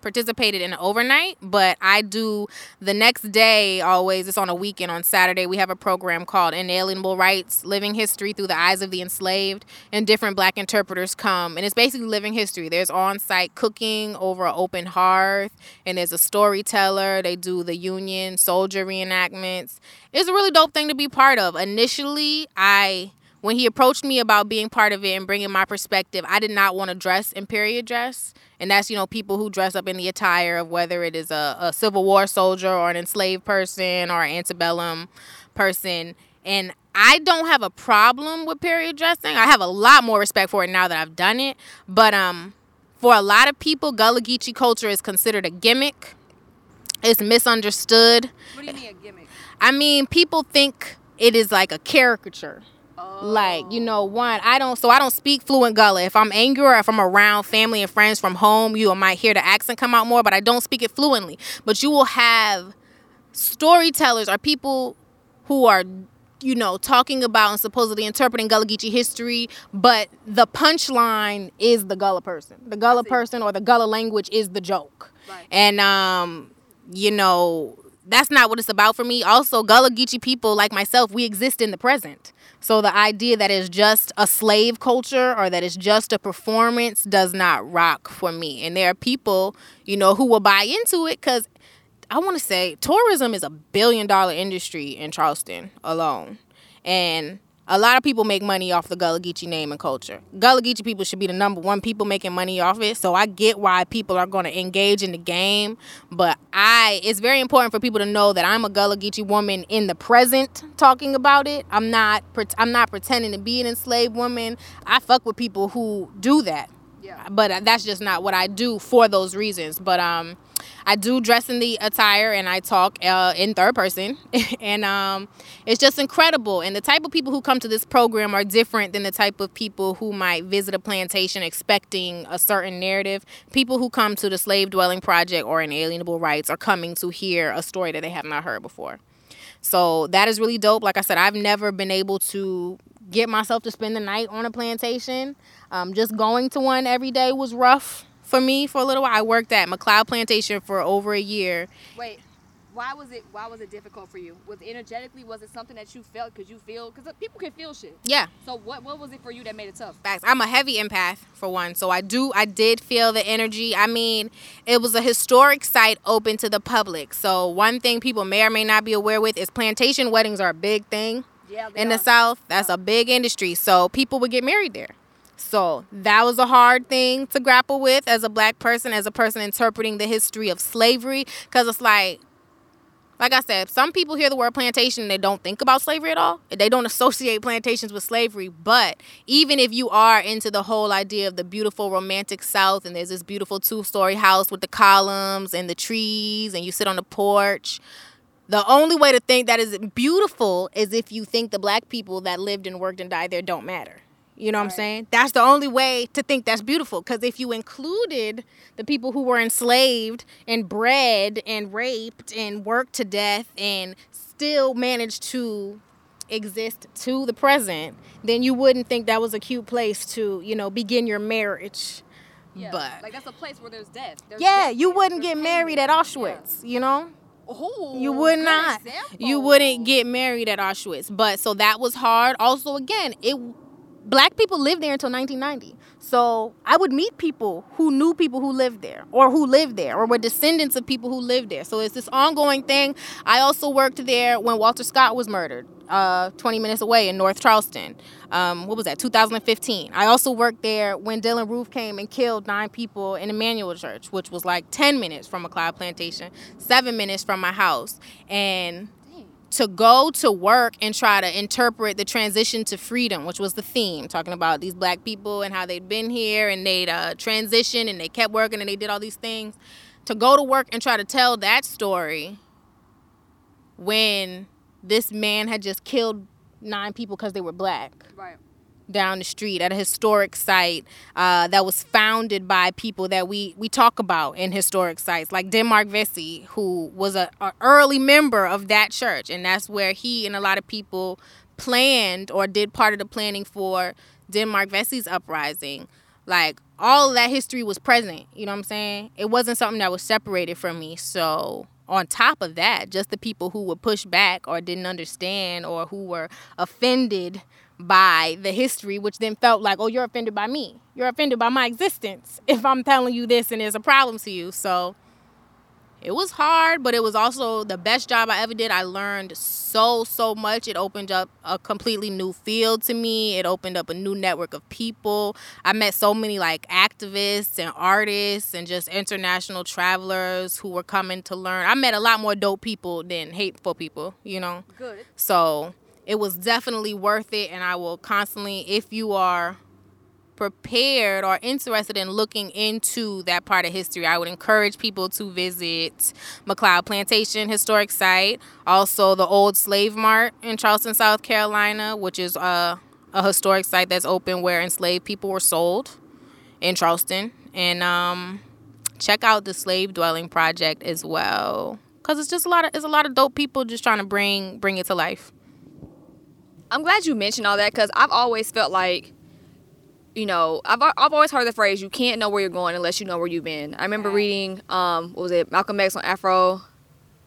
participated in overnight, but I do the next day. Always, it's on a weekend. On Saturday, we have a program called Inalienable Rights: Living History Through the Eyes of the Enslaved, and different Black interpreters come, and it's basically living history. There's on-site cooking over an open hearth, and there's a storyteller. They do the Union soldier reenactments. It's a really dope thing to be part of. Initially, I when he approached me about being part of it and bringing my perspective, I did not want to dress in period dress. And that's, you know, people who dress up in the attire of whether it is a, a Civil War soldier or an enslaved person or an antebellum person. And I don't have a problem with period dressing. I have a lot more respect for it now that I've done it. But um, for a lot of people, Gullah Geechee culture is considered a gimmick. It's misunderstood. What do you mean a gimmick? I mean, people think it is like a caricature Oh. like you know one i don't so i don't speak fluent gullah. If i'm angry or if i'm around family and friends from home you might hear the accent come out more but i don't speak it fluently. But you will have storytellers or people who are you know talking about and supposedly interpreting gullah geechee history but the punchline is the gullah person. The gullah person or the gullah language is the joke. Right. and um you know that's not what it's about for me. Also gullah geechee people like myself we exist in the present so the idea that it's just a slave culture or that it's just a performance does not rock for me and there are people you know who will buy into it because I want to say tourism is a billion dollar industry in Charleston alone. And a lot of people make money off the Gullah Geechee name and culture. Gullah Geechee people should be the number one people making money off it. So I get why people are going to engage in the game, but I it's very important for people to know that I'm a Gullah Geechee woman in the present talking about it. I'm not I'm not pretending to be an enslaved woman. I fuck with people who do that Yeah. but that's just not what I do for those reasons. But um, I do dress in the attire and I talk uh, in third person, and um, it's just incredible. And the type of people who come to this program are different than the type of people who might visit a plantation expecting a certain narrative. People who come to the Slave Dwelling Project or Inalienable Rights are coming to hear a story that they have not heard before. So that is really dope. Like I said, I've never been able to get myself to spend the night on a plantation. Um, just going to one every day was rough for me for a little while. I worked at McLeod Plantation for over a year. Wait, why was it why was it difficult for you? Was energetically was it something that you felt because you feel because uh, people can feel shit. Yeah. So what what was it for you that made it tough? Facts. I'm a heavy empath for one, so I do I did feel the energy. I mean, it was a historic site open to the public. So one thing people may or may not be aware with is plantation weddings are a big thing. Yeah, in the South, that's a big industry. So people would get married there. So that was a hard thing to grapple with as a black person, as a person interpreting the history of slavery. Because it's like, like I said, some people hear the word plantation and they don't think about slavery at all. They don't associate plantations with slavery. But even if you are into the whole idea of the beautiful romantic South and there's this beautiful two story house with the columns and the trees and you sit on the porch, the only way to think that is beautiful is if you think the black people that lived and worked and died there don't matter. You know what right. I'm saying? That's the only way to think that's beautiful. Because if you included the people who were enslaved and bred and raped and worked to death and still managed to exist to the present, then you wouldn't think that was a cute place to, you know, begin your marriage. Yeah, but like that's a place where there's death. There's yeah, death you wouldn't get married at Auschwitz. Yeah. You know. Oh, you would not. Example. You wouldn't get married at Auschwitz. But so that was hard. Also, again, it black people lived there until 1990. So I would meet people who knew people who lived there or who lived there or were descendants of people who lived there. So it's this ongoing thing. I also worked there when Walter Scott was murdered, uh, 20 minutes away in North Charleston. Um, what was that, 2015. I also worked there when Dylann Roof came and killed nine people in Emanuel Church, which was like 10 minutes from McLeod Plantation, seven minutes from my house. And to go to work and try to interpret the transition to freedom, which was the theme, talking about these black people and how they'd been here and they'd uh, transitioned and they kept working and they did all these things. To go to work and try to tell that story when this man had just killed nine people because they were black. Right down the street at a historic site uh, that was founded by people that we, we talk about in historic sites, like Denmark Vesey, who was a, a early member of that church, and that's where he and a lot of people planned or did part of the planning for Denmark Vesey's uprising. Like all that history was present. You know what I'm saying? It wasn't something that was separated from me. So on top of that, just the people who would push back or didn't understand or who were offended by the history, which then felt like, oh, you're offended by me. You're offended by my existence if I'm telling you this and there's a problem to you. So it was hard, but it was also the best job I ever did. I learned so, so much. It opened up a completely new field to me. It opened up a new network of people. I met so many like activists and artists and just international travelers who were coming to learn. I met a lot more dope people than hateful people, you know? Good. So it was definitely worth it and i will constantly if you are prepared or interested in looking into that part of history i would encourage people to visit mcleod plantation historic site also the old slave mart in charleston south carolina which is a, a historic site that's open where enslaved people were sold in charleston and um, check out the slave dwelling project as well because it's just a lot of it's a lot of dope people just trying to bring bring it to life I'm glad you mentioned all that because I've always felt like, you know, I've, I've always heard the phrase, you can't know where you're going unless you know where you've been. I remember reading, um, what was it, Malcolm X on Afro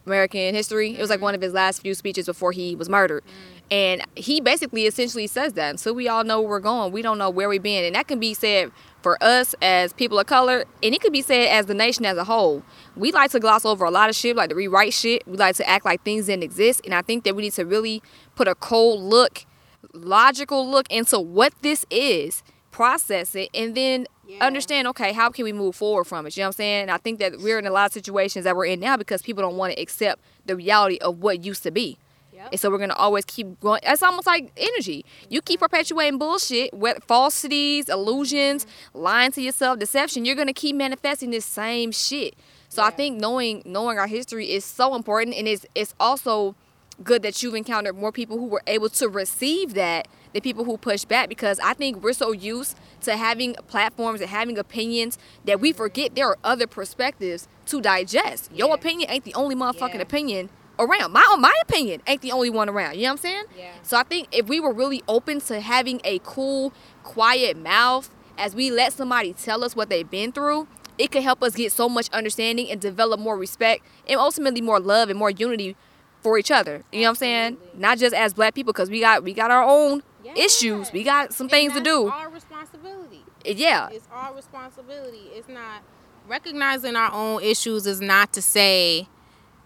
American history. It was like one of his last few speeches before he was murdered. And he basically essentially says that. So we all know where we're going. We don't know where we've been. And that can be said for us as people of color, and it could be said as the nation as a whole. We like to gloss over a lot of shit, like to rewrite shit. We like to act like things didn't exist. And I think that we need to really put a cold look, logical look into what this is, process it, and then yeah. understand, okay, how can we move forward from it? You know what I'm saying? And I think that we're in a lot of situations that we're in now because people don't want to accept the reality of what used to be. Yep. And so we're gonna always keep going. It's almost like energy. You keep mm-hmm. perpetuating bullshit, with falsities, illusions, mm-hmm. lying to yourself, deception. You're gonna keep manifesting this same shit. So yeah. I think knowing knowing our history is so important, and it's it's also good that you've encountered more people who were able to receive that than people who push back because I think we're so used to having platforms and having opinions that we forget there are other perspectives to digest. Yeah. Your opinion ain't the only motherfucking yeah. opinion around. My my opinion ain't the only one around. You know what I'm saying? Yeah. So I think if we were really open to having a cool, quiet mouth as we let somebody tell us what they've been through, it could help us get so much understanding and develop more respect and ultimately more love and more unity for each other. You know what I'm saying? Not just as black people because we got we got our own yeah. issues. We got some things to do. Our responsibility. Uh, yeah. It's our responsibility. It's not recognizing our own issues is not to say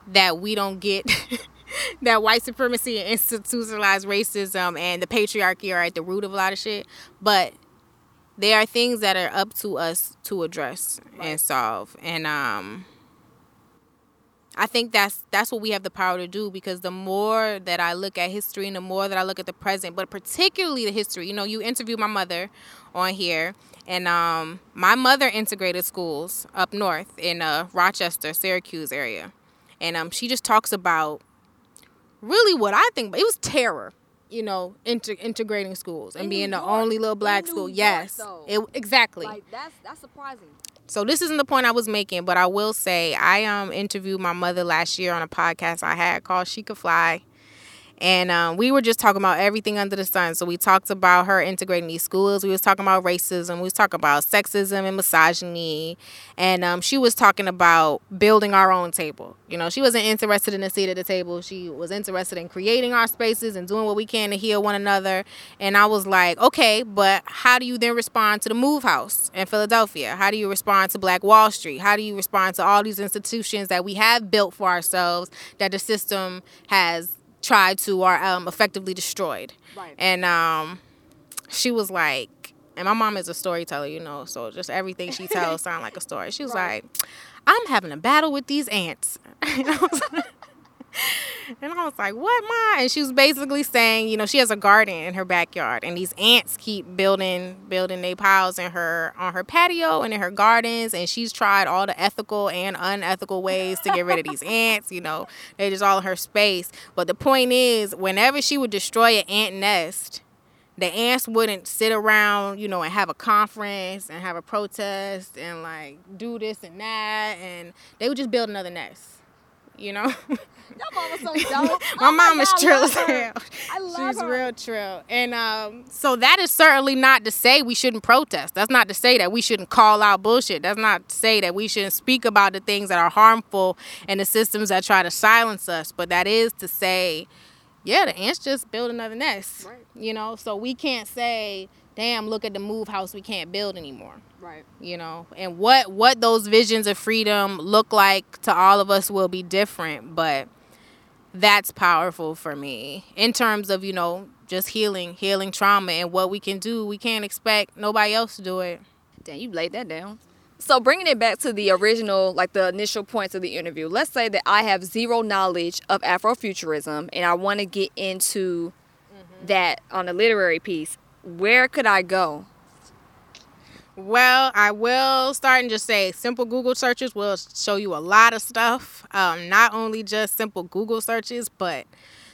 that we don't get that white supremacy and institutionalized racism and the patriarchy are at the root of a lot of shit. But there are things that are up to us to address right. and solve. And um I think that's that's what we have the power to do because the more that I look at history and the more that I look at the present, but particularly the history. You know, you interviewed my mother on here, and um, my mother integrated schools up north in uh, Rochester, Syracuse area, and um, she just talks about really what I think. It was terror you know, inter- integrating schools and in being New the only little black school. York, yes, though. it exactly. Like that's that's surprising. So this isn't the point I was making, but I will say I um interviewed my mother last year on a podcast I had called She Could Fly and um, we were just talking about everything under the sun. So we talked about her integrating these schools. We was talking about racism. We was talking about sexism and misogyny, and um, she was talking about building our own table. You know, she wasn't interested in a seat at the table. She was interested in creating our spaces and doing what we can to heal one another. And I was like, okay, but how do you then respond to the MOVE House in Philadelphia? How do you respond to Black Wall Street? How do you respond to all these institutions that we have built for ourselves that the system has tried to or um, effectively destroyed. Right. And um, she was like, and my mom is a storyteller, you know, so just everything she tells sound like a story. She was right. like, I'm having a battle with these ants. and I was like, what, Ma? And she was basically saying, you know, she has a garden in her backyard, and these ants keep building building their piles in her on her patio and in her gardens, and she's tried all the ethical and unethical ways to get rid of these ants. You know, they're just all in her space. But the point is, whenever she would destroy an ant nest, the ants wouldn't sit around, you know, and have a conference and have a protest and like do this and that, and they would just build another nest you know. so dope. My oh mom is trill as hell. I love She's her. real trill. And um, so that is certainly not to say we shouldn't protest. That's not to say that we shouldn't call out bullshit. That's not to say that we shouldn't speak about the things that are harmful and the systems that try to silence us. But that is to say, yeah, the ants just build another nest. Right. You know, so we can't say, damn, look at the MOVE house we can't build anymore. Right. You know, and what what those visions of freedom look like to all of us will be different, but that's powerful for me in terms of, you know, just healing, healing trauma and what we can do. We can't expect nobody else to do it. Damn, you laid that down. So bringing it back to the original, like the initial points of the interview, let's say that I have zero knowledge of Afrofuturism and I want to get into mm-hmm. that on a literary piece. Where could I go? Well, I will start and just say simple Google searches will show you a lot of stuff. Um, not only just simple Google searches, but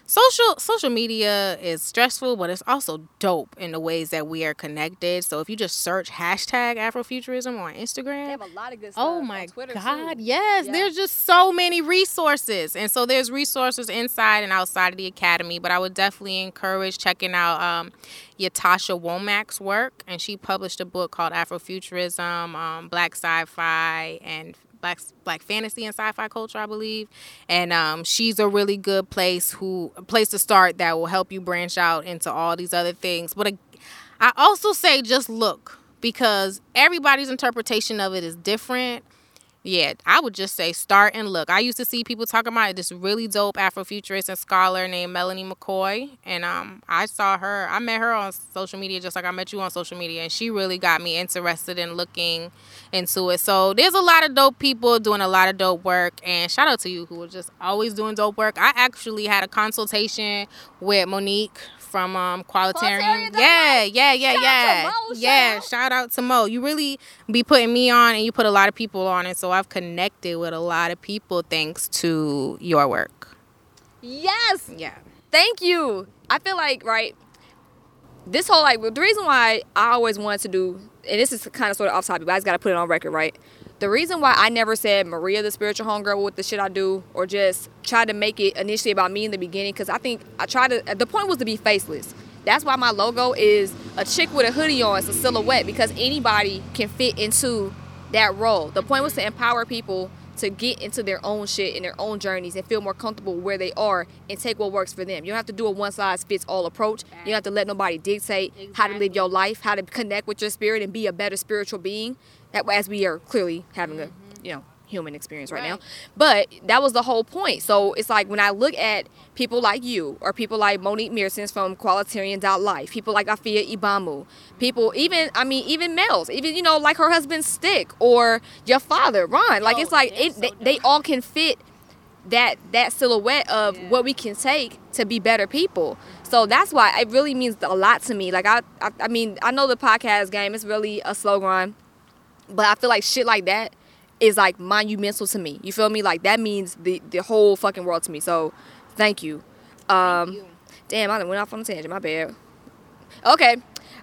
social social media is stressful but it's also dope in the ways that we are connected so if you just search hashtag afrofuturism on instagram they have a lot of good stuff oh my god too. yes yeah. there's just so many resources and so there's resources inside and outside of the academy but i would definitely encourage checking out um, Ytasha Womack's work, and she published a book called Afrofuturism, um, Black Sci-Fi, and black black fantasy and sci-fi culture, I believe. And um, she's a really good place who place to start that will help you branch out into all these other things. But I also say just look because everybody's interpretation of it is different yeah, I would just say start and look. I used to see people talking about this really dope Afrofuturist and scholar named Melanie McCoy, and um, I saw her. I met her on social media, just like I met you on social media, and she really got me interested in looking into it. So there's a lot of dope people doing a lot of dope work, and shout out to you who are just always doing dope work. I actually had a consultation with Monique from um Qualitarian. Yeah, yeah, yeah, Shout yeah. Mo, yeah, out. shout out to Mo. You really be putting me on and you put a lot of people on it. So I've connected with a lot of people thanks to your work. Yes. Yeah. Thank you. I feel like right. This whole like the reason why I always wanted to do, and this is kind of sort of off topic, but I just got to put it on record, right? The reason why I never said Maria the spiritual homegirl with the shit I do, or just tried to make it initially about me in the beginning, because I think I tried to. The point was to be faceless. That's why my logo is a chick with a hoodie on. It's a silhouette because anybody can fit into that role. The point was to empower people to get into their own shit and their own journeys and feel more comfortable where they are and take what works for them. You don't have to do a one size fits all approach. You don't have to let nobody dictate how to live your life, how to connect with your spirit and be a better spiritual being. As we are clearly having a mm-hmm. you know human experience right, now. But that was the whole point. So it's like when I look at people like you or people like Monique Mearsons from Qualitarian.life, people like Afia Ibamu, people even I mean even males, even you know like her husband Stick or your father Ron. Like Yo, it's oh, like it, so they, they all can fit that that silhouette of what we can take to be better people. So that's why it really means a lot to me. Like I, I, I mean, I know the podcast game is really a slow grind, but I feel like shit like that is like monumental to me. You feel me? Like that means the the whole fucking world to me. So thank you. Um, you. Damn, I went off on a tangent. My bad. Okay.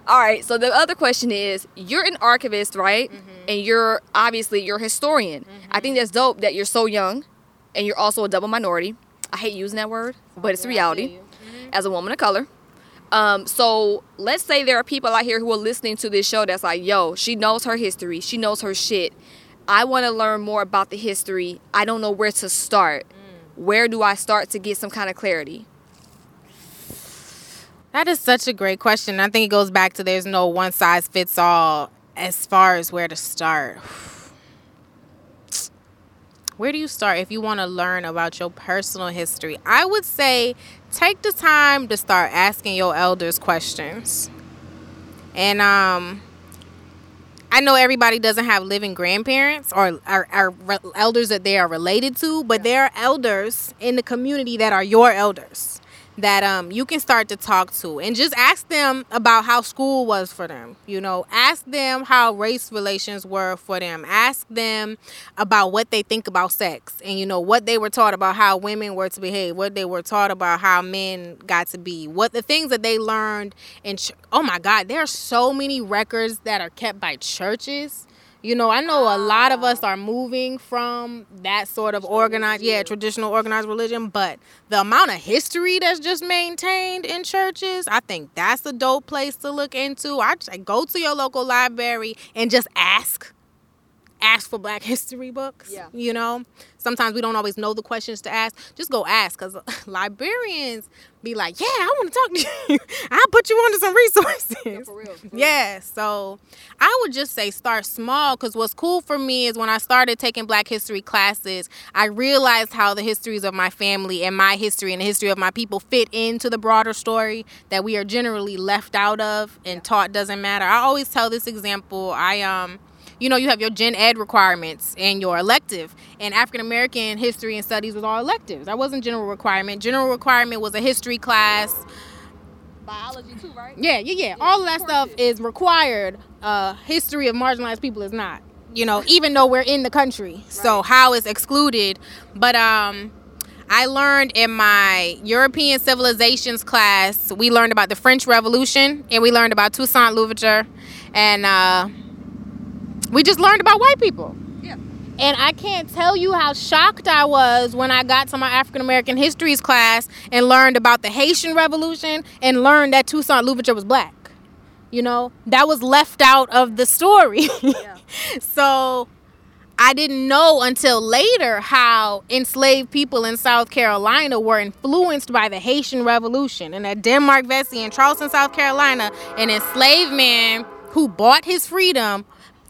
All right. So the other question is, you're an archivist, right? Mhm. And you're obviously you're a historian. I think that's dope that you're so young, and you're also a double minority. I hate using that word, but it's Yeah, reality. you. As a woman of color. Um, so let's say there are people out here who are listening to this show that's like, yo, she knows her history, she knows her shit. I want to learn more about the history. I don't know where to start. Where do I start to get some kind of clarity? That is such a great question. I think it goes back to there's no one size fits all as far as where to start. Where do you start if you want to learn about your personal history? I would say take the time to start asking your elders questions. And um I know everybody doesn't have living grandparents or are, re- elders that they are related to, but there are elders in the community that are your elders that um you can start to talk to and just ask them about how school was for them. You know, ask them how race relations were for them. Ask them about what they think about sex and you know what they were taught about how women were to behave, what they were taught about how men got to be, what the things that they learned and ch- oh my god, there are so many records that are kept by churches. You know, I know a lot of us ah. are moving from that sort of organized, yeah, traditional organized religion, but the amount of history that's just maintained in churches, I think that's a dope place to look into. I just go to your local library and just ask. Ask for Black History books. Yeah. You know, sometimes we don't always know the questions to ask. Just go ask, cause librarians be like, "Yeah, I want to talk to you. I'll put you onto some resources." for real, for real. Yeah, so I would just say start small because what's cool for me is when I started taking Black history classes, I realized how the histories of my family and my history and the history of my people fit into the broader story that we are generally left out of and taught doesn't matter. I always tell this example. I um you know, you have your gen ed requirements and your elective. And African American history and studies was all electives. That wasn't general requirement. General requirement was a history class, Biology too, right? yeah, yeah, yeah. All of that stuff is required. Uh, history of marginalized people is not. You know, even though we're in the country, so how is excluded? But um, I learned in my European civilizations class, we learned about the French Revolution and we learned about Toussaint Louverture, and uh, we just learned about white people. Yeah. And I can't tell you how shocked I was when I got to my African American histories class and learned about the Haitian Revolution and learned that Toussaint Louverture was black. You know, that was left out of the story. Yeah. so I didn't know until later how enslaved people in South Carolina were influenced by the Haitian Revolution. And at Denmark Vesey in Charleston, South Carolina, an enslaved man who bought his freedom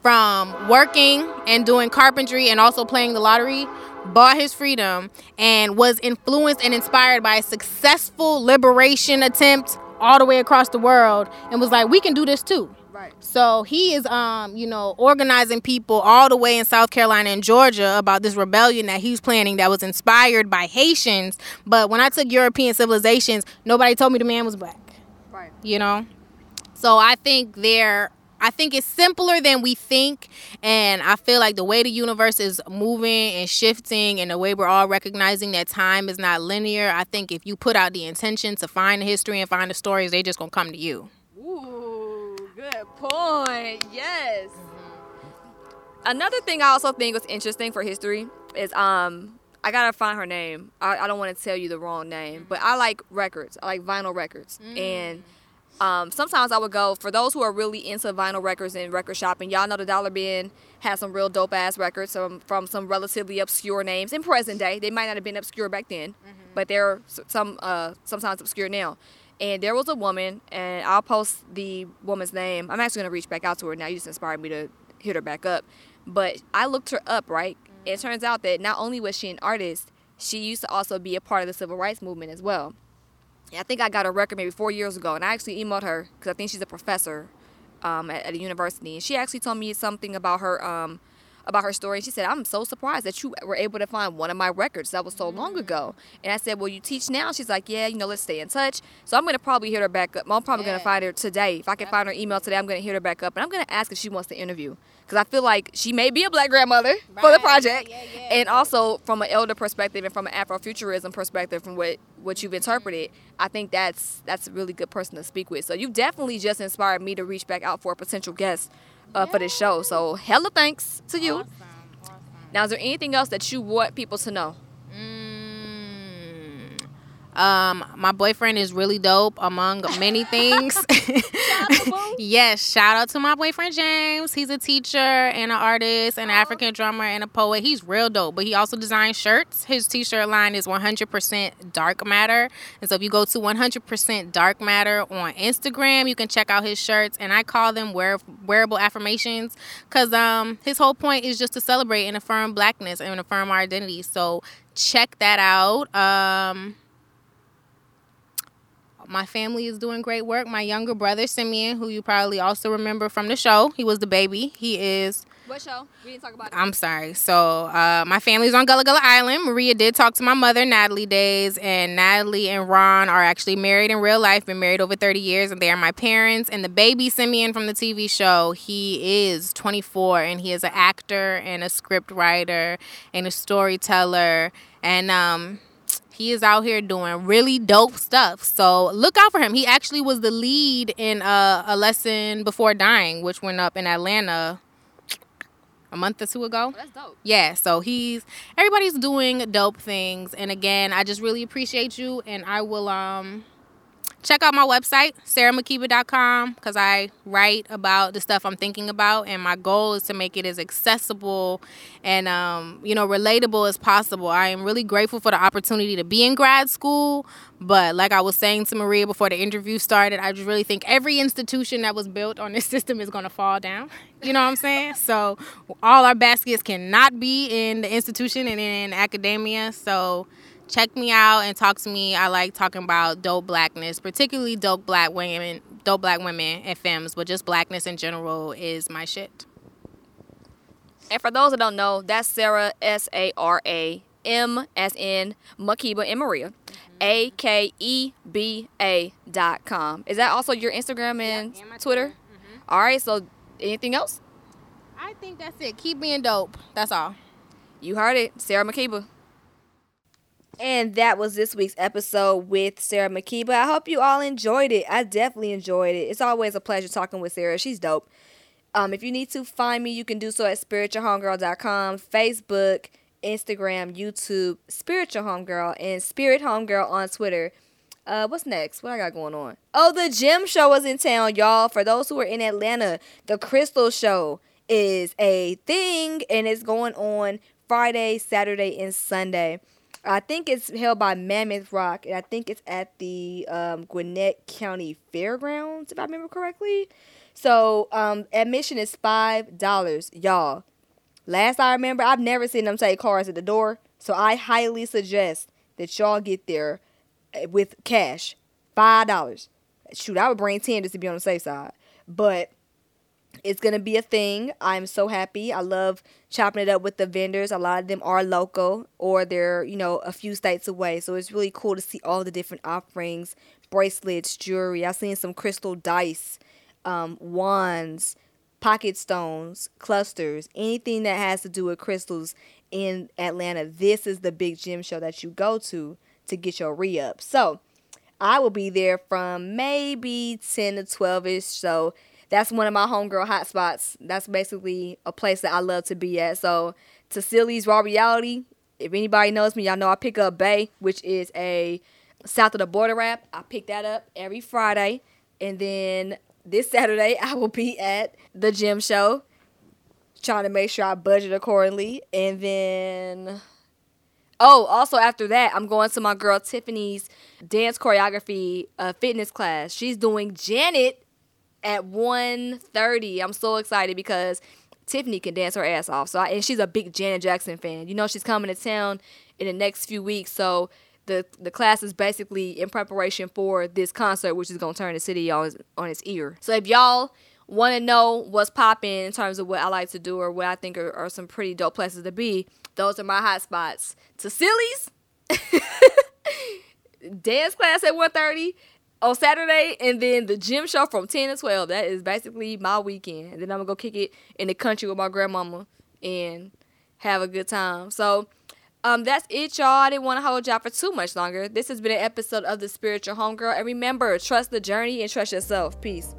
from working and doing carpentry and also playing the lottery bought his freedom and was influenced and inspired by a successful liberation attempt all the way across the world and was like we can do this too Right. so he is, um, you know, organizing people all the way in South Carolina and Georgia about this rebellion that he's planning that was inspired by Haitians. But when I took European civilizations, nobody told me the man was black. Right. You know? So I think they're I think it's simpler than we think. And I feel like the way the universe is moving and shifting and the way we're all recognizing that time is not linear, I think if you put out the intention to find the history and find the stories, they just gonna come to you. Ooh, good point. Yes. Another thing I also think was interesting for history is um I gotta find her name. I, I don't want to tell you the wrong name, but I like records. I like vinyl records, and um, sometimes I would go for those who are really into vinyl records and record shopping. Y'all know the Dollar Bin has some real dope ass records from, from some relatively obscure names in present day. They might not have been obscure back then, but they're some uh, sometimes obscure now. And there was a woman, and I'll post the woman's name. I'm actually gonna reach back out to her now. You just inspired me to hit her back up. But I looked her up, right? It turns out that not only was she an artist, she used to also be a part of the civil rights movement as well. I think I got a record maybe four years ago, and I actually emailed her because I think she's a professor um, at, at a university, and she actually told me something about her um, about her story. And she said, "I'm so surprised that you were able to find one of my records that was so long ago." And I said, "Well, you teach now?" She's like, "Yeah, you know, let's stay in touch." So I'm gonna probably hit her back up. I'm probably gonna find her today. If I can find her email today, I'm gonna hit her back up, and I'm gonna ask if she wants to interview because I feel like she may be a black grandmother for the project, yeah, yeah. and also from an elder perspective and from an Afrofuturism perspective, from what what you've interpreted, I think that's that's a really good person to speak with. So you definitely just inspired me to reach back out for a potential guest uh, for this show. So hella thanks to you. Awesome, awesome. Now, is there anything else that you want people to know? Um, my boyfriend is really dope among many things. yes, shout out to my boyfriend James. He's a teacher and an artist and an African drummer and a poet. He's real dope, but he also designs shirts. His t-shirt line is 100% dark matter. And so if you go to 100% dark matter on Instagram, you can check out his shirts and I call them wear- wearable affirmations cuz um his whole point is just to celebrate and affirm blackness and affirm our identity. So check that out. Um my family is doing great work. My younger brother Simeon, who you probably also remember from the show, he was the baby. He is What show? We didn't talk about I'm sorry. So uh, my family's on Gullah Gullah Island. Maria did talk to my mother, Natalie Daise, and Natalie and Ron are actually married in real life. Been married over 30 years, and they are my parents. And the baby Simeon from the TV show, he is 24, and he is an actor and a script writer and a storyteller, and um. He is out here doing really dope stuff. So look out for him. He actually was the lead in uh, a lesson before dying, which went up in Atlanta a month or two ago. That's dope. Yeah, so he's everybody's doing dope things. And again, I just really appreciate you and I will um check out my website, saramakeba.com, because I write about the stuff I'm thinking about and my goal is to make it as accessible and um, you know, relatable as possible. I am really grateful for the opportunity to be in grad school, but like I was saying to Maria before the interview started, I just really think every institution that was built on this system is gonna fall down. You know what I'm saying? So all our baskets cannot be in the institution and in academia. So check me out and talk to me. I like talking about dope blackness, particularly dope black women, dope black women and femmes, but just blackness in general is my shit. And for those that don't know, that's Sarah S A R A M as in Makeba and Maria. A K E B A dot com. Is that also your Instagram and Yep, and Twitter? Twitter. Mhm. All right, so anything else? I think that's it. Keep being dope. That's all. You heard it, Sara Makeba. And that was this week's episode with Sara Makeba. I hope you all enjoyed it. I definitely enjoyed it. It's always a pleasure talking with Sarah. She's dope. Um, if you need to find me, you can do so at spiritualhomegirl.com, Facebook, Instagram, YouTube, Spiritual Homegirl, and Spirit Homegirl on Twitter. Uh, what's next? What I got going on? Oh, the gem show was in town, y'all. For those who are in Atlanta, the Crystal Show is a thing, and it's going on Friday, Saturday, and Sunday. I think it's held by Mammoth Rock, and I think it's at the um, Gwinnett County Fairgrounds, if I remember correctly. So um, admission is five dollars, y'all. Last I remember, I've never seen them take cars at the door, so I highly suggest that y'all get there uh, with cash, five dollars. Shoot, I would bring ten just to be on the safe side, but it's gonna be a thing. I'm so happy. I love chopping it up with the vendors. A lot of them are local or they're, you know, a few states away. So it's really cool to see all the different offerings, bracelets, jewelry. I've seen some crystal dice, um, wands, pocket stones, clusters, anything that has to do with crystals in Atlanta. This is the big gem show that you go to to get your re up. So I will be there from maybe 10 to 12 ish. So that's one of my homegirl hotspots. That's basically a place that I love to be at. So Tassili's Raw Reality, if anybody knows me, y'all know I pick up Bay, which is a south of the border wrap. I pick that up every Friday. And then this Saturday I will be at the gem show. Trying to make sure I budget accordingly. And then Oh, also after that, I'm going to my girl Tiffany's dance choreography uh, fitness class. She's doing Janet at 1.30. I'm so excited because Tiffany can dance her ass off. So I, and she's a big Janet Jackson fan. You know she's coming to town in the next few weeks. So the the class is basically in preparation for this concert, which is gonna turn the city on on its ear. So if y'all want to know what's popping in terms of what I like to do or what I think are, are some pretty dope places to be, those are my hot spots. Tassili's, dance class at 1.30 on Saturday, and then the gem show from 10 to 12. That is basically my weekend. And then I'm to go kick it in the country with my grandmama and have a good time. So um, that's it, y'all. I didn't want to hold y'all for too much longer. This has been an episode of The Spiritual Homegirl. And remember, trust the journey and trust yourself. Peace.